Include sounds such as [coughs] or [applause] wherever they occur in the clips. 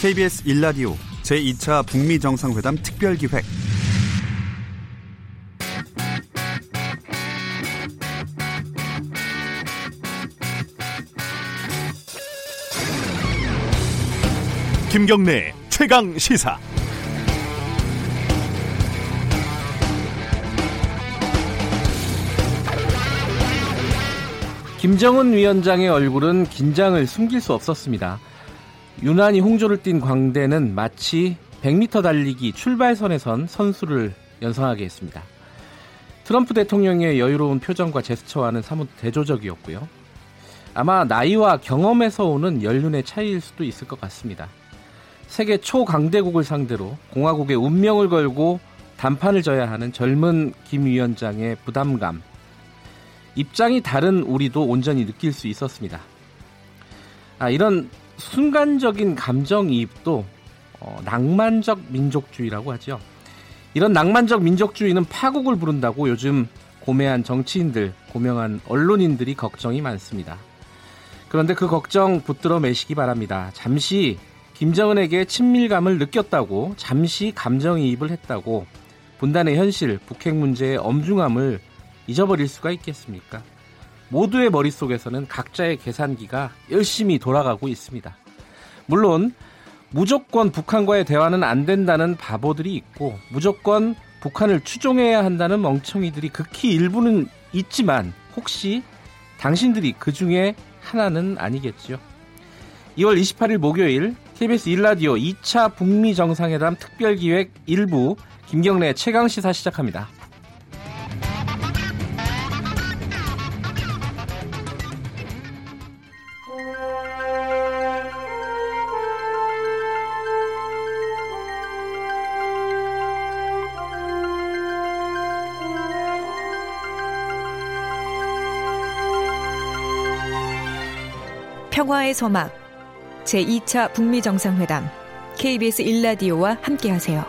KBS 1라디오 제2차 북미 정상회담 특별 기획 김경래 최강 시사 김정은 위원장의 얼굴은 긴장을 숨길 수 없었습니다. 유난히 홍조를 띈 광대는 마치 100m 달리기 출발선에 선 선수를 연상하게 했습니다. 트럼프 대통령의 여유로운 표정과 제스처와는 사뭇 대조적이었고요. 아마 나이와 경험에서 오는 연륜의 차이일 수도 있을 것 같습니다. 세계 초강대국을 상대로 공화국의 운명을 걸고 단판을 져야 하는 젊은 김 위원장의 부담감, 입장이 다른 우리도 온전히 느낄 수 있었습니다. 아, 이런 순간적인 감정이입도 어, 낭만적 민족주의라고 하죠. 이런 낭만적 민족주의는 파국을 부른다고 요즘 고매한 정치인들, 고명한 언론인들이 걱정이 많습니다. 그런데 그 걱정 붙들어 매시기 바랍니다. 잠시 김정은에게 친밀감을 느꼈다고, 잠시 감정이입을 했다고, 분단의 현실, 북핵 문제의 엄중함을 잊어버릴 수가 있겠습니까? 모두의 머릿속에서는 각자의 계산기가 열심히 돌아가고 있습니다. 물론 무조건 북한과의 대화는 안 된다는 바보들이 있고 무조건 북한을 추종해야 한다는 멍청이들이 극히 일부는 있지만 혹시 당신들이 그 중에 하나는 아니겠죠. 2월 28일 목요일 KBS 1라디오 2차 북미 정상회담 특별기획 1부 김경래 최강 시사 시작합니다. 평화의 서막 제2차 북미 정상회담 KBS 1라디오와 함께하세요.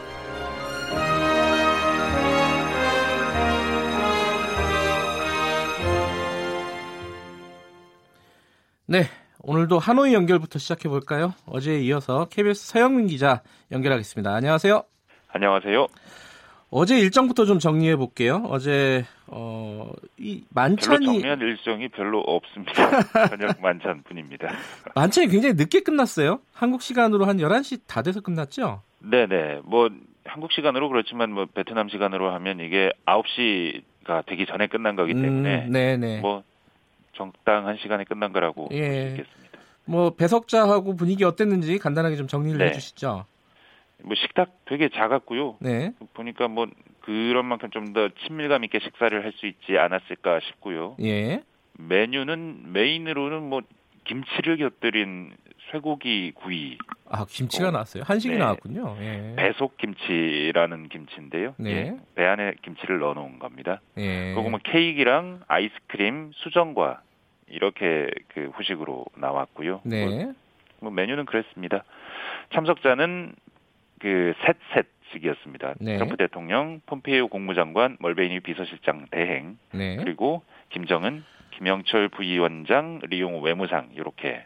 네, 오늘도 하노이 연결부터 시작해 볼까요? 어제에 이어서 KBS 서영민 기자 연결하겠습니다. 안녕하세요. 안녕하세요. 어제 일정부터 좀 정리해 볼게요. 어제 어, 이 만찬이 별로 정리한 일정이 별로 없습니다. [laughs] 저녁 만찬뿐입니다. 만찬이 굉장히 늦게 끝났어요. 한국 시간으로 한 11시 다 돼서 끝났죠? 네, 네. 뭐 한국 시간으로 그렇지만 뭐 베트남 시간으로 하면 이게 9시가 되기 전에 끝난 거기 때문에 음, 네 네. 뭐 적당한 시간에 끝난 거라고 예. 볼수 있겠습니다. 뭐 배석자하고 분위기 어땠는지 간단하게 좀 정리를 네. 해 주시죠. 뭐 식탁 되게 작았고요. 네. 보니까 뭐 그런 만큼 좀 더 친밀감 있게 식사를 할 수 있지 않았을까 싶고요. 예. 메뉴는 메인으로는 뭐 김치를 곁들인 쇠고기 구이, 아, 김치가 어, 나왔어요. 한식이 네. 나왔군요. 예. 배속 김치라는 김치인데요. 네. 예, 배 안에 김치를 넣어 놓은 겁니다. 예. 그리고 뭐 케이크랑 아이스크림, 수정과 이렇게 그 후식으로 나왔고요. 뭐, 네. 뭐 메뉴는 그랬습니다. 참석자는 그 셋셋씩이었습니다. 네. 트럼프 대통령, 폼페이오 국무장관, 멀베이니 비서실장 대행, 네. 그리고 김정은, 김영철 부위원장, 리용호 외무상 이렇게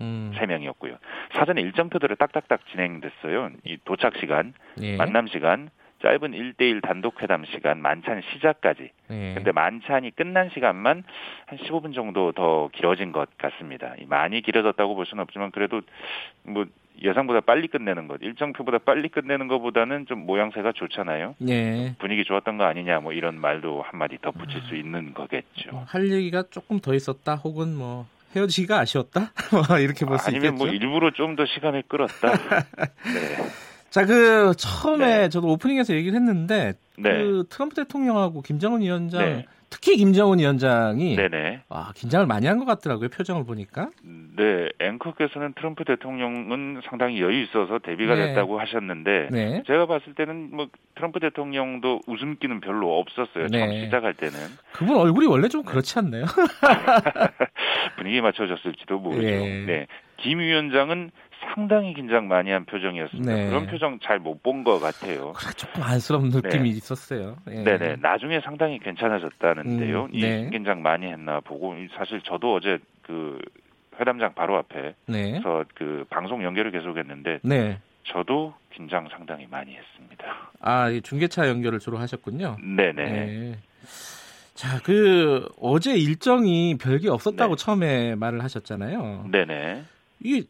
음. 세 명이었고요. 사전에 일정표대로 딱딱딱 진행됐어요. 이 도착 시간, 예. 만남 시간, 짧은 1대1 단독 회담 시간, 만찬 시작까지. 예. 근데 만찬이 끝난 시간만 한 15분 정도 더 길어진 것 같습니다. 이 많이 길어졌다고 볼 수는 없지만 그래도 뭐 예상보다 빨리 끝내는 것, 일정표보다 빨리 끝내는 것보다는 좀 모양새가 좋잖아요. 예. 분위기 좋았던 거 아니냐 뭐 이런 말도 한마디 덧붙일 수 있는 거겠죠. 뭐할 얘기가 조금 더 있었다 혹은 뭐 헤어지기가 아쉬웠다 [laughs] 뭐 이렇게 볼수 있겠죠. 아니면 뭐 일부러 좀 더 시간을 끌었다. [laughs] 네. 자, 그 처음에 네. 저도 오프닝에서 얘기를 했는데 네. 그 트럼프 대통령하고 김정은 위원장, 네. 특히 김정은 위원장이 네네. 와 긴장을 많이 한 것 같더라고요 표정을 보니까. 네, 앵커께서는 트럼프 대통령은 상당히 여유 있어서 데뷔가 네. 됐다고 하셨는데 네. 제가 봤을 때는 뭐 트럼프 대통령도 웃음기는 별로 없었어요. 처음 네. 시작할 때는 그분 얼굴이 원래 좀 그렇지 않나요? [laughs] 분위기에 맞춰졌을지도 모르죠. 예. 네, 김 위원장은 상당히 긴장 많이 한 표정이었습니다. 네. 그런 표정 잘 못 본 것 같아요. 조금 안쓰러운 느낌이 네. 있었어요. 예. 네네. 나중에 상당히 괜찮아졌다는데요. 음, 이 네. 긴장 많이 했나 보고 이 사실 저도 어제 그 회담장 바로 앞에서 네. 그 방송 연결을 계속했는데 네. 저도 긴장 상당히 많이 했습니다. 아, 이 중계차 연결을 주로 하셨군요. 네네. 네. 자, 그 어제 일정이 별게 없었다고 네. 처음에 말을 하셨잖아요. 네네. 이게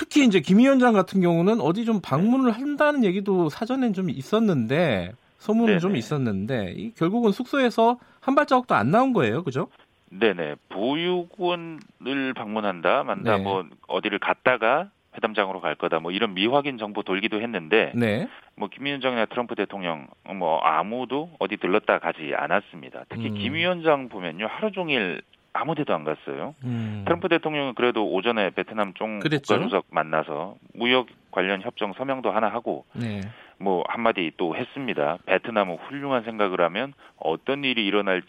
특히 이제 김 위원장 같은 경우는 어디 좀 방문을 한다는 얘기도 사전엔 좀 있었는데 소문은 좀 네네. 있었는데 이 결국은 숙소에서 한 발자국도 안 나온 거예요, 그죠? 네네. 보육원을 방문한다, 만다, 네. 뭐 어디를 갔다가 회담장으로 갈 거다, 뭐 이런 미확인 정보 돌기도 했는데, 네. 뭐 김위원장이나 트럼프 대통령 뭐 아무도 어디 들렀다 가지 않았습니다. 특히 음. 김 위원장 보면요 하루 종일 아무 데도 안 갔어요. 음. 트럼프 대통령은 그래도 오전에 베트남 총 그랬죠. 국가주석 만나서 무역 관련 협정 서명도 하나 하고 네. 뭐 한마디 또 했습니다. 베트남은 훌륭한 생각을 하면 어떤 일이 일어날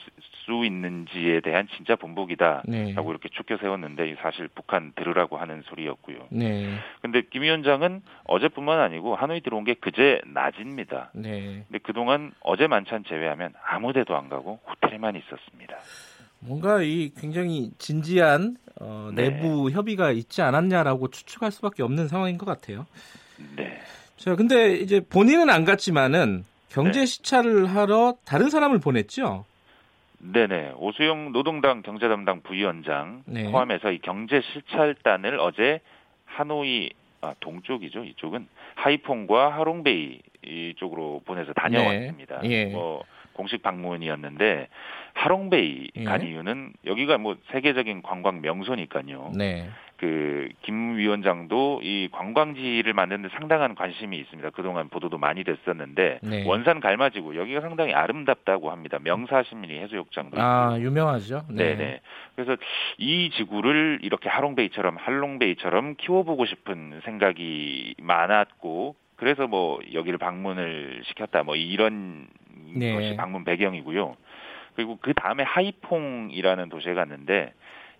수 있는지에 대한 진짜 본보기다. 네. 라고 이렇게 축켜 세웠는데 이 사실 북한 들으라고 하는 소리였고요. 네. 근데 김 위원장은 어제뿐만 아니고 하노이 들어온 게 그제 낮입니다. 네. 근데 그동안 어제 만찬 제외하면 아무 데도 안 가고 호텔에만 있었습니다. 뭔가 이 굉장히 진지한 어, 네. 내부 협의가 있지 않았냐라고 추측할 수밖에 없는 상황인 것 같아요. 네. 자, 근데 이제 본인은 안 갔지만은 경제 네. 시찰을 하러 다른 사람을 보냈죠. 네네. 오수영 노동당 경제담당 부위원장 네. 포함해서 이 경제 실찰단을 어제 하노이 아, 동쪽이죠. 이쪽은 하이퐁과 하롱베이 이쪽으로 보내서 다녀왔습니다. 네. 예. 뭐 공식 방문이었는데 하롱베이 예. 간 이유는 여기가 뭐 세계적인 관광 명소니까요. 네. 그김 위원장도 이 관광지를 만드는 데 상당한 관심이 있습니다. 그동안 보도도 많이 됐었는데 네. 원산 갈마지구 여기가 상당히 아름답다고 합니다. 명사시민이 해수욕장도 아, 있고. 유명하죠. 네. 네 그래서 이 지구를 이렇게 하롱베이처럼 할롱베이처럼 키워보고 싶은 생각이 많았고 그래서 뭐 여기를 방문을 시켰다 뭐 이런 네. 것이 방문 배경이고요. 그리고 그 다음에 하이퐁이라는 도시에 갔는데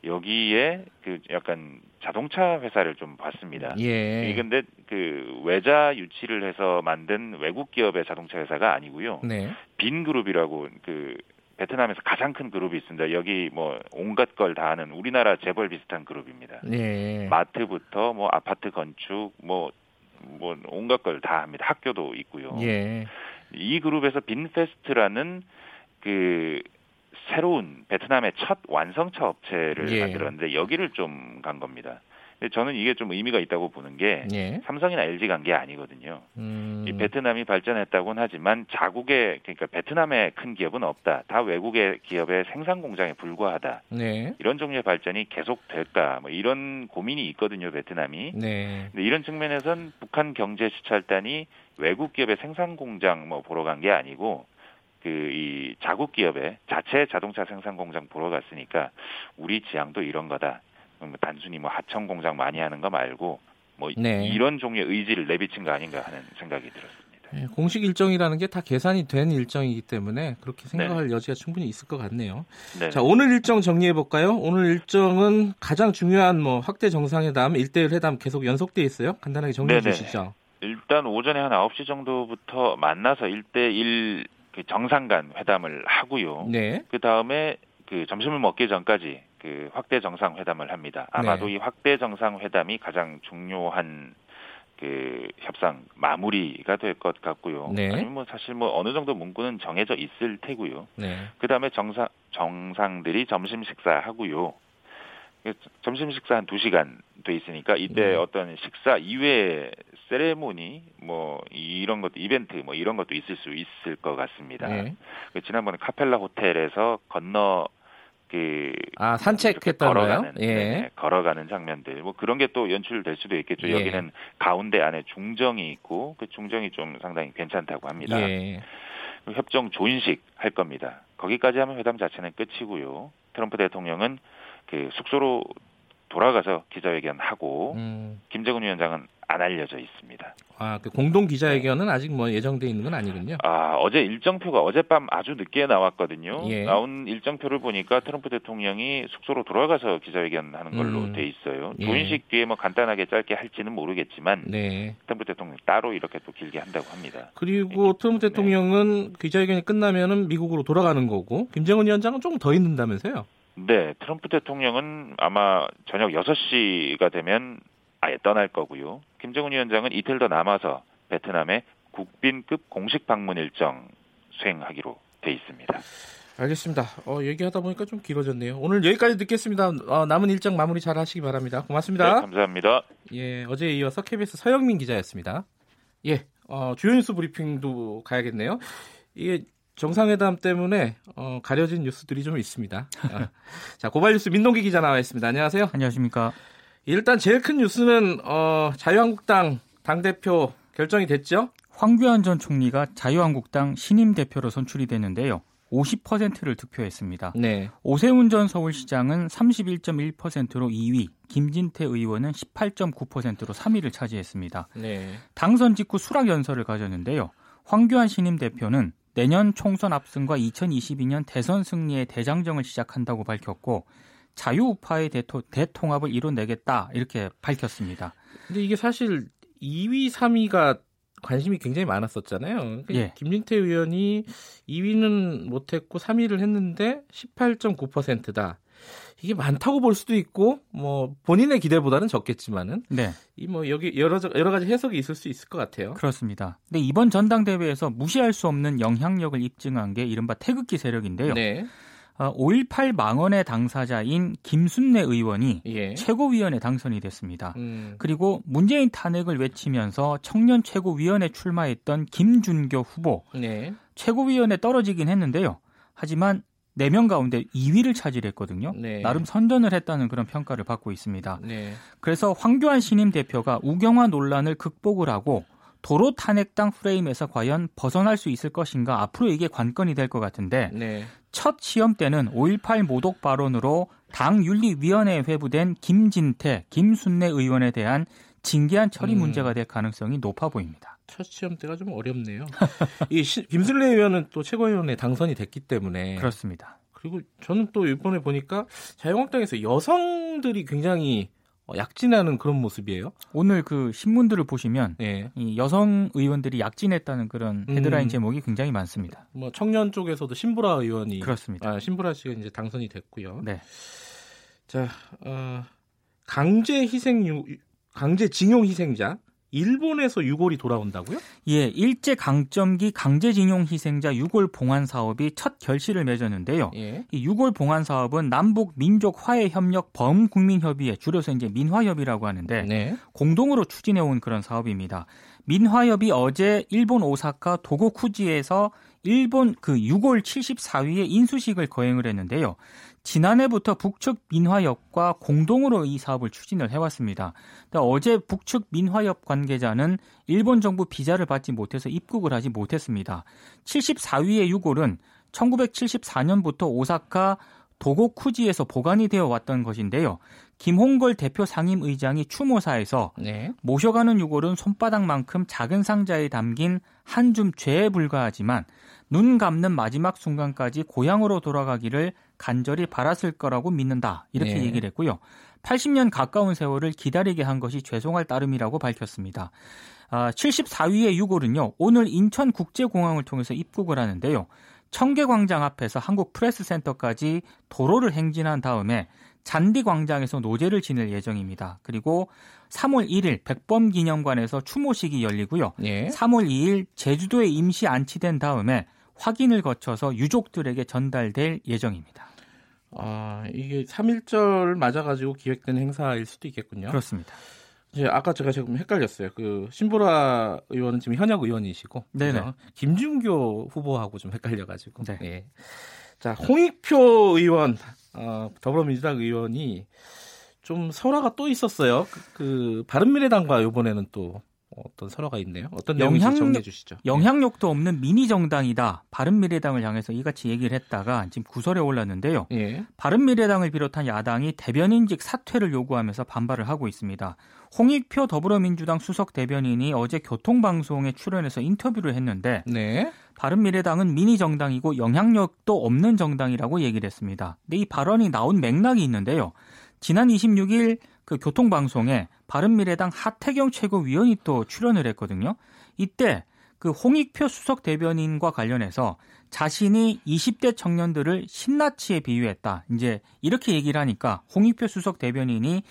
여기에 그 약간 자동차 회사를 좀 봤습니다. 예. 이 근데 그 외자 유치를 해서 만든 외국 기업의 자동차 회사가 아니고요. 네. 빈 그룹이라고 그 베트남에서 가장 큰 그룹이 있습니다. 여기 뭐 온갖 걸 다 하는 우리나라 재벌 비슷한 그룹입니다. 예. 마트부터 뭐 아파트 건축 뭐뭐 온갖 걸 다 합니다. 학교도 있고요. 예. 이 그룹에서 빈패스트라는 그 새로운 베트남의 첫 완성차 업체를 예. 만들었는데 여기를 좀 간 겁니다. 근데 저는 이게 좀 의미가 있다고 보는 게 예. 삼성이나 LG 간 게 아니거든요. 음. 이 베트남이 발전했다고는 하지만 자국의 그러니까 베트남의 큰 기업은 없다. 다 외국의 기업의 생산 공장에 불과하다. 네. 이런 종류의 발전이 계속 될까? 뭐 이런 고민이 있거든요, 베트남이. 네. 근데 이런 측면에선 북한 경제 시찰단이 외국 기업의 생산 공장 뭐 보러 간 게 아니고 그 이 자국 기업의 자체 자동차 생산 공장 보러 갔으니까 우리 지향도 이런 거다. 뭐 단순히 뭐 하청 공장 많이 하는 거 말고 뭐 네. 이런 종류의 의지를 내비친 거 아닌가 하는 생각이 들었습니다. 예, 공식 일정이라는 게 다 계산이 된 일정이기 때문에 그렇게 생각할 여지가 충분히 있을 것 같네요. 네. 자, 오늘 일정 정리해 볼까요? 오늘 일정은 가장 중요한 뭐 확대 정상회담, 일대일 회담 계속 연속돼 있어요. 간단하게 정리해 네네. 주시죠. 일단 오전에 한 9시 정도부터 만나서 1대1 그 정상 간 회담을 하고요. 네. 그 다음에 그 점심을 먹기 전까지 그 확대 정상 회담을 합니다. 아마도 네. 이 확대 정상 회담이 가장 중요한 그 협상 마무리가 될 것 같고요. 네. 아니면 뭐 사실 뭐 어느 정도 문구는 정해져 있을 테고요. 네. 그 다음에 정상 정상들이 점심 식사하고요. 그 점심 식사 한 2시간 돼 있으니까 이때 네. 어떤 식사 이외의 세레모니 뭐 이런 것도 이벤트 뭐 이런 것도 있을 수 있을 것 같습니다. 네. 그 지난번에 카펠라 호텔에서 건너 그 아, 산책했던 거요? 걸어가는 예. 네, 걸어가는 장면들 뭐 그런 게 또 연출될 수도 있겠죠. 예. 여기는 가운데 안에 중정이 있고 그 중정이 좀 상당히 괜찮다고 합니다. 예. 그 협정 조인식 할 겁니다. 거기까지 하면 회담 자체는 끝이고요. 트럼프 대통령은 그 숙소로 돌아가서 기자회견하고 음. 김정은 위원장은 안 알려져 있습니다. 아, 그 공동 기자회견은 아직 뭐 예정돼 있는 건 아니군요. 아, 어제 일정표가 어젯밤 아주 늦게 나왔거든요. 예. 나온 일정표를 보니까 트럼프 대통령이 숙소로 돌아가서 기자회견하는 걸로 음. 돼 있어요. 예. 조인식 뒤에 뭐 간단하게 짧게 할지는 모르겠지만 네. 트럼프 대통령 따로 이렇게 또 길게 한다고 합니다. 그리고 트럼프 대통령은 기자회견이 끝나면은 미국으로 돌아가는 거고 김정은 위원장은 조금 더 있는다면서요? 네, 트럼프 대통령은 아마 저녁 6시가 되면 아예 떠날 거고요. 김정은 위원장은 이틀 더 남아서 베트남에 국빈급 공식 방문 일정 수행하기로 돼 있습니다. 알겠습니다. 어, 얘기하다 보니까 좀 길어졌네요. 오늘 여기까지 듣겠습니다. 어, 남은 일정 마무리 잘 하시기 바랍니다. 고맙습니다. 네, 감사합니다. 예, 어제에 이어서 KBS 서영민 기자였습니다. 예, 어, 주요 뉴스 브리핑도 가야겠네요. 이게 정상회담 때문에 어, 가려진 뉴스들이 좀 있습니다. 아, 자, 고발 뉴스 민동기 기자 나와 있습니다. 안녕하세요. 안녕하십니까. 일단 제일 큰 뉴스는 어, 자유한국당 당 대표 결정이 됐죠? 황교안 전 총리가 자유한국당 신임 대표로 선출이 됐는데요. 50%를 득표했습니다. 네. 오세훈 전 서울시장은 31.1%로 2위, 김진태 의원은 18.9%로 3위를 차지했습니다. 네. 당선 직후 수락 연설을 가졌는데요. 황교안 신임 대표는 내년 총선 압승과 2022년 대선 승리의 대장정을 시작한다고 밝혔고 자유우파의 대토, 대통합을 이뤄내겠다 이렇게 밝혔습니다. 근데 이게 사실 2위, 3위가 관심이 굉장히 많았었잖아요. 그러니까 예. 김진태 의원이 2위는 못했고 3위를 했는데 18.9%다. 이게 많다고 볼 수도 있고 뭐 본인의 기대보다는 적겠지만은 네, 이뭐 여기 여러 여러 가지 해석이 있을 수 있을 것 같아요. 그렇습니다. 근데 이번 전당대회에서 무시할 수 없는 영향력을 입증한 게 이른바 태극기 세력인데요. 네. 어, 5.18 망언의 당사자인 김순례 의원이 예. 최고위원에 당선이 됐습니다. 음. 그리고 문재인 탄핵을 외치면서 청년 최고위원에 출마했던 김준교 후보 네. 최고위원에 떨어지긴 했는데요. 하지만 4명 가운데 2위를 차지했거든요. 네. 나름 선전을 했다는 그런 평가를 받고 있습니다. 네. 그래서 황교안 신임 대표가 우경화 논란을 극복을 하고 도로 탄핵당 프레임에서 과연 벗어날 수 있을 것인가 앞으로 이게 관건이 될 것 같은데 네. 첫 시험 때는 5.18 모독 발언으로 당 윤리위원회에 회부된 김진태, 김순례 의원에 대한 징계한 처리 음. 문제가 될 가능성이 높아 보입니다. 첫 시험 때가 좀 어렵네요. 이 시- 김순례 의원은 또 최고위원에 당선이 됐기 때문에 그렇습니다. 그리고 저는 또 이번에 보니까 자유한국당에서 여성들이 굉장히 어, 약진하는 그런 모습이에요. 오늘 그 신문들을 보시면 네. 이 여성 의원들이 약진했다는 그런 헤드라인 음. 제목이 굉장히 많습니다. 뭐 청년 쪽에서도 신보라 의원이 그렇습니다. 아, 신보라 씨가 이제 당선이 됐고요. 네. 자, 어, 강제 희생 유, 강제 징용 희생자 일본에서 유골이 돌아온다고요? 예, 일제 강점기 강제징용 희생자 유골 봉환 사업이 첫 결실을 맺었는데요. 예. 이 유골 봉환 사업은 남북 민족 화해 협력 범국민 협의회 줄여서 이제 민화협이라고 하는데 네. 공동으로 추진해 온 그런 사업입니다. 민화협이 어제 일본 오사카 도고쿠지에서 일본 그 유골 74위의 인수식을 거행을 했는데요. 지난해부터 북측 민화협과 공동으로 이 사업을 추진을 해왔습니다. 어제 북측 민화협 관계자는 일본 정부 비자를 받지 못해서 입국을 하지 못했습니다. 74위의 유골은 1974년부터 오사카 도고쿠지에서 보관이 되어 왔던 것인데요. 김홍걸 대표 상임의장이 추모사에서 네. 모셔가는 유골은 손바닥만큼 작은 상자에 담긴 한 줌 죄에 불과하지만 눈 감는 마지막 순간까지 고향으로 돌아가기를 간절히 바랐을 거라고 믿는다. 이렇게 네. 얘기를 했고요. 80년 가까운 세월을 기다리게 한 것이 죄송할 따름이라고 밝혔습니다. 아, 74위의 유골은요. 오늘 인천국제공항을 통해서 입국을 하는데요. 청계광장 앞에서 한국 프레스센터까지 도로를 행진한 다음에 잔디광장에서 노제를 지낼 예정입니다. 그리고 3월 1일 백범기념관에서 추모식이 열리고요. 예. 3월 2일 제주도에 임시 안치된 다음에 확인을 거쳐서 유족들에게 전달될 예정입니다. 아, 이게 3.1절 맞아가지고 기획된 행사일 수도 있겠군요. 그렇습니다. 이제 아까 제가 지금 헷갈렸어요. 그 신보라 의원은 지금 현역 의원이시고, 네네. 김준교 후보하고 좀 헷갈려가지고. 네. 예. 자, 홍익표 의원, 어, 더불어민주당 의원이 좀 설화가 또 있었어요. 그, 그 바른미래당과 이번에는 또 어떤 설화가 있네요. 어떤 영향력- 정리해 주시죠. 영향력도 없는 미니 정당이다. 바른미래당을 향해서 이같이 얘기를 했다가 지금 구설에 올랐는데요. 예. 바른미래당을 비롯한 야당이 대변인직 사퇴를 요구하면서 반발을 하고 있습니다. 홍익표 더불어민주당 수석 대변인이 어제 교통방송에 출연해서 인터뷰를 했는데 네. 바른미래당은 미니 정당이고 영향력도 없는 정당이라고 얘기를 했습니다. 근데 이 발언이 나온 맥락이 있는데요. 지난 26일 그 교통방송에 바른미래당 하태경 최고위원이 또 출연을 했거든요. 이때 그 홍익표 수석 대변인과 관련해서 자신이 20대 청년들을 신나치에 비유했다. 이제 이렇게 얘기를 하니까 홍익표 수석 대변인이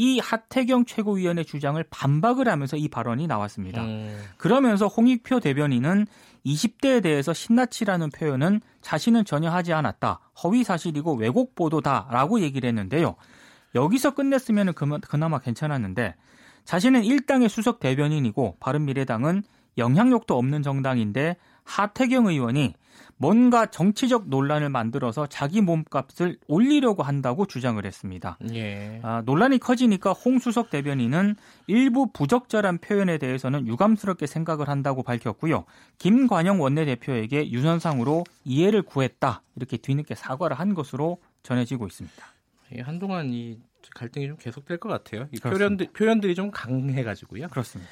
이 하태경 최고위원의 주장을 반박을 하면서 이 발언이 나왔습니다. 음. 그러면서 홍익표 대변인은 20대에 대해서 신나치라는 표현은 자신은 전혀 하지 않았다. 허위 사실이고 왜곡 보도다라고 얘기를 했는데요. 여기서 끝냈으면 그나마 괜찮았는데 자신은 일당의 수석 대변인이고 바른미래당은 영향력도 없는 정당인데 하태경 의원이 뭔가 정치적 논란을 만들어서 자기 몸값을 올리려고 한다고 주장을 했습니다. 예. 아, 논란이 커지니까 홍수석 대변인은 일부 부적절한 표현에 대해서는 유감스럽게 생각을 한다고 밝혔고요. 김관영 원내대표에게 유선상으로 이해를 구했다 이렇게 뒤늦게 사과를 한 것으로 전해지고 있습니다. 한동안 이 갈등이 좀 계속될 것 같아요. 이 표현들, 표현들이 좀 강해가지고요. 그렇습니다.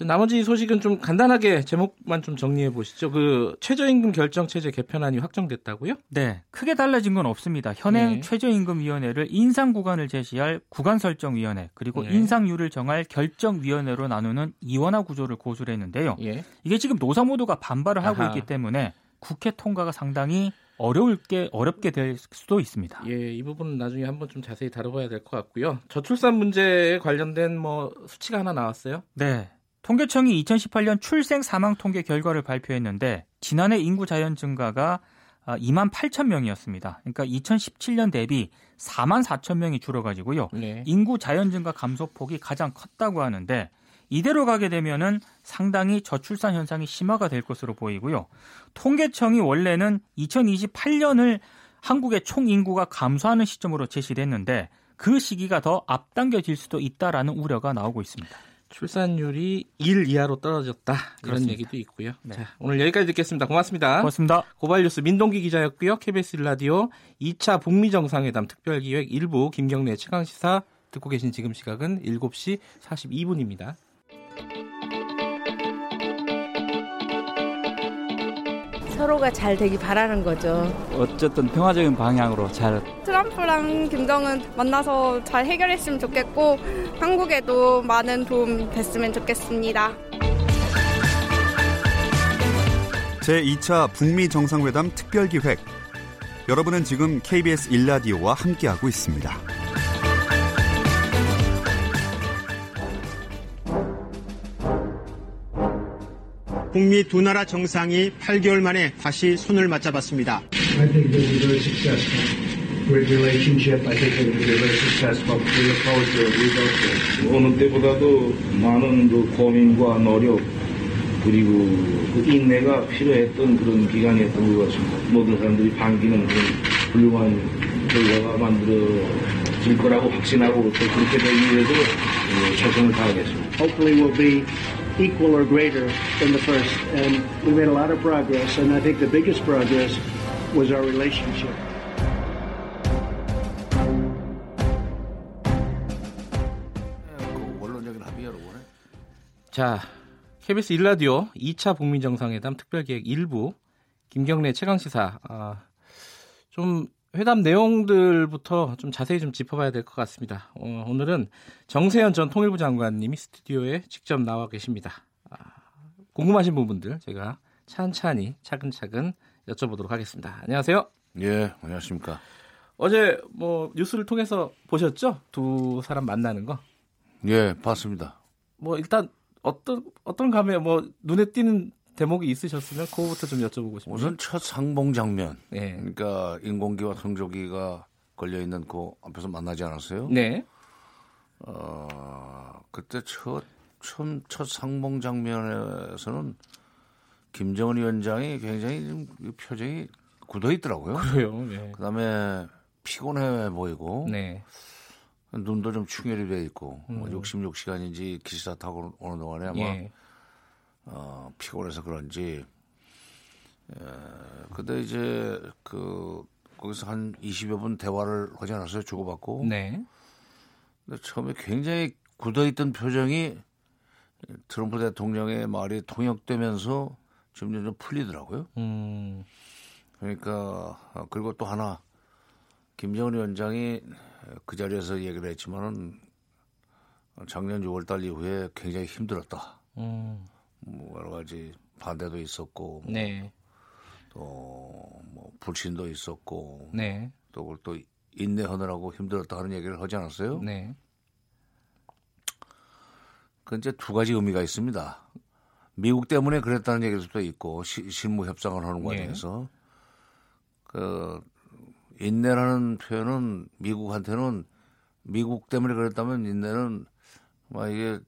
나머지 소식은 좀 간단하게 제목만 좀 정리해 보시죠. 그 최저임금 결정 체제 개편안이 확정됐다고요? 네, 크게 달라진 건 없습니다. 현행 네. 최저임금위원회를 인상 구간을 제시할 구간 설정 위원회 그리고 네. 인상률을 정할 결정 위원회로 나누는 이원화 구조를 고수를 했는데요. 예. 이게 지금 노사 모두가 반발을 하고 아하. 있기 때문에 국회 통과가 상당히 어려울 게 어렵게 될 수도 있습니다. 예, 이 부분은 나중에 한번 좀 자세히 다뤄봐야 될 것 같고요. 저출산 문제에 관련된 뭐 수치가 하나 나왔어요? 네. 통계청이 2018년 출생 사망 통계 결과를 발표했는데 지난해 인구 자연 증가가 2만 8천 명이었습니다. 그러니까 2017년 대비 4만 4천 명이 줄어가지고요. 네. 인구 자연 증가 감소폭이 가장 컸다고 하는데 이대로 가게 되면은 상당히 저출산 현상이 심화가 될 것으로 보이고요. 통계청이 원래는 2028년을 한국의 총 인구가 감소하는 시점으로 제시를 했는데 그 시기가 더 앞당겨질 수도 있다라는 우려가 나오고 있습니다. 출산율이 1 이하로 떨어졌다. 그렇습니다. 얘기도 있고요. 네. 자, 오늘 여기까지 듣겠습니다. 고맙습니다. 고맙습니다. 고발뉴스 민동기 기자였고요. KBS 라디오 2차 북미 정상회담 특별기획 1부 김경래 최강 시사 듣고 계신 지금 시각은 7시 42분입니다. 서로가 잘 되기 바라는 거죠. 어쨌든 평화적인 방향으로 잘. 트럼프랑 김정은 만나서 잘 해결했으면 좋겠고 한국에도 많은 도움 됐으면 좋겠습니다. 제2차 북미 정상회담 특별기획. 여러분은 지금 KBS 일라디오와 함께하고 있습니다. 북미 두 나라 정상이 8개월 만에 다시 손을 맞잡았습니다. 어느 때보다도 많은 그 고민과 노력 그리고 그 인내가 필요했던 그런 기간이었던 것 같습니다. 모든 사람들이 반기는 그런 훌륭한 결과가 만들어질 거라고 확신하고 또 그렇게 되기 위해서 최선을 다하겠습니다. Hopefully we'll be equal or greater than the first. And we made a lot of progress, and I think the biggest progress was our relationship. 자, KBS 일라디오 2차 북미 정상회담 특별기획 1부 김경래 최강 시사 아, 좀 회담 내용들부터 좀 자세히 좀 짚어봐야 될 것 같습니다. 어, 오늘은 정세현 전 통일부 장관님이 스튜디오에 직접 나와 계십니다. 아, 궁금하신 부분들 제가 찬찬히 차근차근 여쭤보도록 하겠습니다. 안녕하세요. 예, 안녕하십니까. 어제 뭐 뉴스를 통해서 보셨죠? 두 사람 만나는 거? 예, 봤습니다. 뭐 일단 어떤 어떤 감에 뭐 눈에 띄는 대목이 있으셨으면 그거부터 좀 여쭤보고 싶습니다. 우선 첫 상봉 장면. 네. 그러니까 인공기와 성조기가 걸려 있는 그 앞에서 만나지 않았어요? 네. 어, 그때 첫 처음 첫 상봉 장면에서는 김정은 위원장이 굉장히 좀 표정이 굳어 있더라고요. 그래요. 네. 그다음에 피곤해 보이고. 네. 눈도 좀 충혈이 돼 있고 뭐 음. 뭐 66시간인지 기차 타고 오는 동안에 아마 예. 어, 피곤해서 그런지 에, 근데 이제 그 거기서 한 20여 분 대화를 하지 않았어요 주고받고 네. 근데 처음에 굉장히 굳어있던 표정이 트럼프 대통령의 말이 통역되면서 점점 좀 풀리더라고요. 음. 그러니까 어, 그리고 또 하나 김정은 위원장이 그 자리에서 얘기를 했지만은 작년 6월달 이후에 굉장히 힘들었다. 음. 뭐 여러 가지 반대도 있었고 뭐 네. 또뭐 불신도 있었고 네. 또 그걸 또 인내하느라고 힘들었다 하는 얘기를 하지 않았어요? 네. 그 이제 두 가지 의미가 있습니다. 미국 때문에 그랬다는 얘기도 수 있고 시, 실무 협상을 하는 네. 과정에서 네. 그 인내라는 표현은 미국한테는 미국 때문에 그랬다면 인내는 막 이게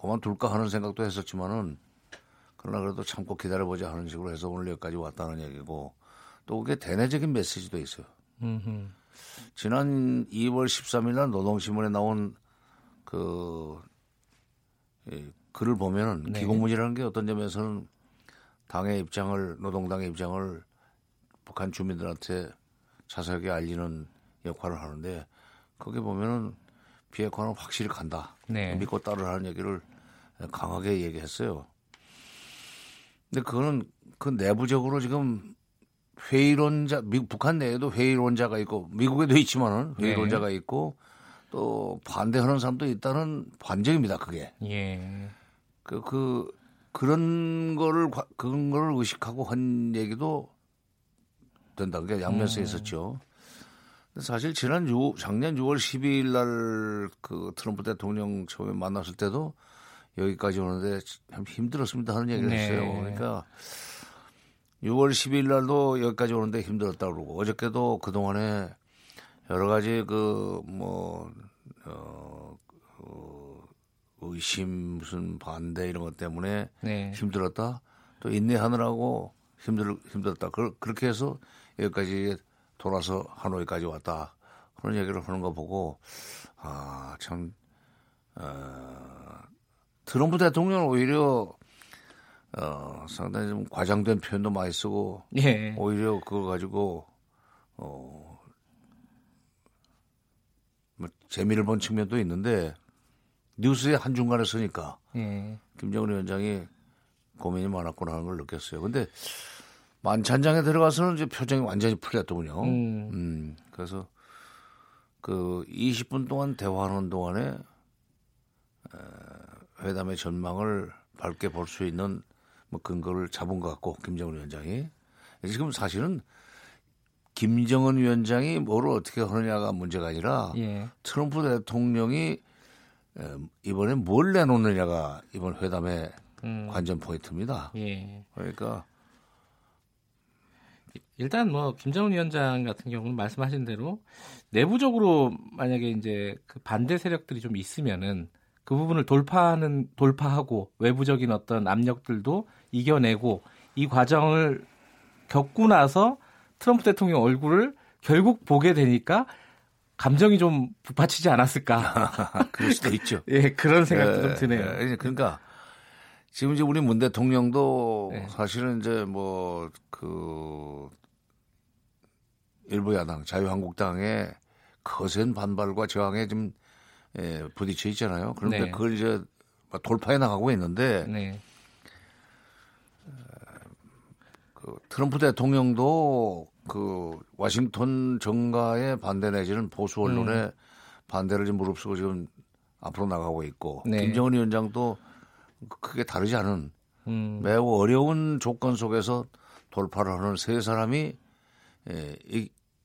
그만둘까 하는 생각도 했었지만은 그러나 그래도 참고 기다려보자 하는 식으로 해서 오늘 여기까지 왔다는 얘기고 또 그게 대내적인 메시지도 있어요. 음흠. 지난 2월 13일 날 노동신문에 나온 그 예, 글을 보면은 네. 기고문이라는 게 어떤 점에서는 당의 입장을 노동당의 입장을 북한 주민들한테 자세하게 알리는 역할을 하는데 거기 보면은 비핵화는 확실히 간다. 네. 믿고 따르라는 얘기를 강하게 얘기했어요. 근데 그거는 그 내부적으로 지금 회의론자 미국 북한 내에도 회의론자가 있고 미국에도 있지만은 네. 회의론자가 네. 있고 또 반대하는 사람도 있다는 반증입니다. 그게. 예. 그, 그 그런 거를 그런 거를 의식하고 한 얘기도 된다. 그게 양면서 음. 있었죠. 사실 지난 6, 작년 6월 12일 날 그 트럼프 대통령 처음에 만났을 때도 여기까지 오는데 참 힘들었습니다 하는 얘기를 네. 했어요. 그러니까 6월 10일 날도 여기까지 오는데 힘들었다 그러고 어저께도 그 동안에 여러 가지 그뭐 어, 어, 의심 무슨 반대 이런 것 때문에 네. 힘들었다. 또 인내하느라고 힘들 힘들었다. 그, 그렇게 해서 여기까지 돌아서 하노이까지 왔다. 그런 얘기를 하는 거 보고 아참 어, 트럼프 대통령은 오히려 어, 상당히 좀 과장된 표현도 많이 쓰고 예. 오히려 그거 가지고 어, 뭐 재미를 본 측면도 있는데 뉴스에 한 중간에 쓰니까 예. 김정은 위원장이 고민이 많았구나 하는 걸 느꼈어요. 근데 만찬장에 들어가서는 이제 표정이 완전히 풀렸더군요. 음. 음 그래서 그 20분 동안 대화하는 동안에 회담의 전망을 밝게 볼 수 있는 뭐 근거를 잡은 것 같고 김정은 위원장이 지금 사실은 김정은 위원장이 뭐를 어떻게 하느냐가 문제가 아니라 예. 트럼프 대통령이 이번에 뭘 내놓느냐가 이번 회담의 음. 관전 포인트입니다. 예. 그러니까 일단 뭐 김정은 위원장 같은 경우는 말씀하신 대로 내부적으로 만약에 이제 그 반대 세력들이 좀 있으면은 그 부분을 돌파하는 돌파하고 외부적인 어떤 압력들도 이겨내고 이 과정을 겪고 나서 트럼프 대통령 얼굴을 결국 보게 되니까 감정이 좀 북받치지 않았을까? [laughs] 그럴 수도 있죠. [laughs] 예, 그런 생각도 예, 좀 드네요. 예, 그러니까 지금 이제 우리 문 대통령도 네. 사실은 이제 뭐 그 일부 야당 자유한국당의 거센 반발과 저항에 좀 예, 부딪혀 있잖아요. 그런데 네. 그걸 이제 돌파해 나가고 있는데 네. 그 트럼프 대통령도 그 와싱턴 정가의 반대 내지는 보수 언론의 음. 반대를 좀 무릅쓰고 지금 앞으로 나가고 있고 네. 김정은 위원장도 크게 다르지 않은 음. 매우 어려운 조건 속에서 돌파를 하는 세 사람이 예,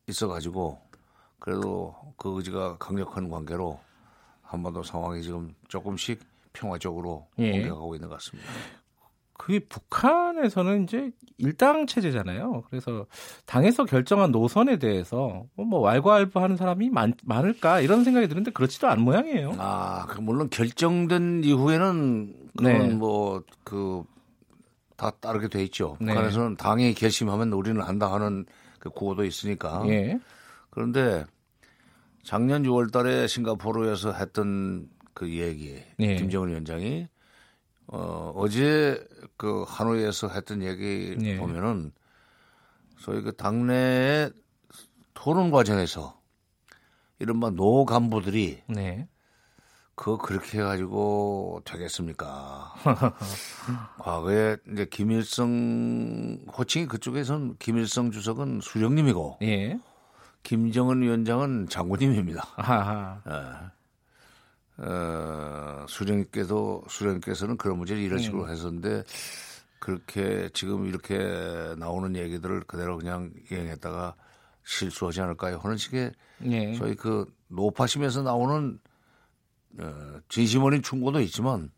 있어가지고 그래도 그 의지가 강력한 관계로 한반도 상황이 지금 조금씩 평화적으로 예. 옮겨가고 있는 것 같습니다. 그게 북한에서는 이제 일당 체제잖아요. 그래서 당에서 결정한 노선에 대해서 뭐 왈가왈부하는 사람이 많, 많을까 이런 생각이 드는데 그렇지도 않은 모양이에요. 아, 그 물론 결정된 이후에는 그건 네. 뭐그 다 따르게 돼 있죠. 네. 북한에서는 당이 결심하면 우리는 한다 하는 그 구호도 있으니까. 예. 그런데 작년 6월 달에 싱가포르에서 했던 그 얘기, 예. 김정은 위원장이 어, 어제 그 하노이에서 했던 얘기 예. 보면은 소위 그 당내의 토론 과정에서 이른바 노 간부들이 네. 그거 그렇게 해가지고 되겠습니까? [laughs] 과거에 이제 김일성 호칭이 그쪽에선 김일성 주석은 수령님이고 예. 김정은 위원장은 장군님입니다. 예. 어, 수령께도 수령께서는 그런 문제를 이런 식으로 음. 했었는데 그렇게 지금 이렇게 나오는 얘기들을 그대로 그냥 이행했다가 실수하지 않을까요? 하는 식의 예. 저희 그 노파심에서 나오는 어, 진심 어린 충고도 있지만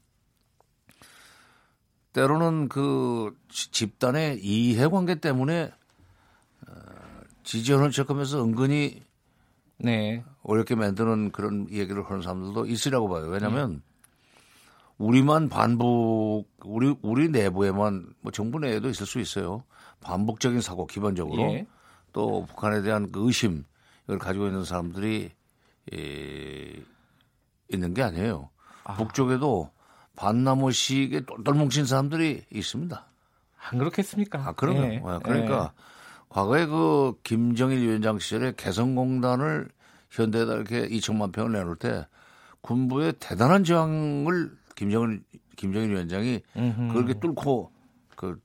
때로는 그 집단의 이해관계 때문에 어, 지지하는 척하면서 은근히 네. 어렵게 만드는 그런 얘기를 하는 사람들도 있으라고 봐요. 왜냐하면 음. 우리만 반복, 우리 우리 내부에만 뭐 정부 내에도 있을 수 있어요. 반복적인 사고 기본적으로 예. 또 북한에 대한 그 의심 이걸 가지고 있는 사람들이 에, 있는 게 아니에요. 아. 북쪽에도 반나무식에 똘똘 뭉친 사람들이 있습니다. 안 그렇겠습니까? 아, 그럼요. 예. 네, 그러니까 예. 과거에 그 김정일 위원장 시절에 개성공단을 현대에다 이렇게 2천만 평을 내놓을 때 군부의 대단한 저항을 김정일 김정일 위원장이 음흠. 그렇게 뚫고 그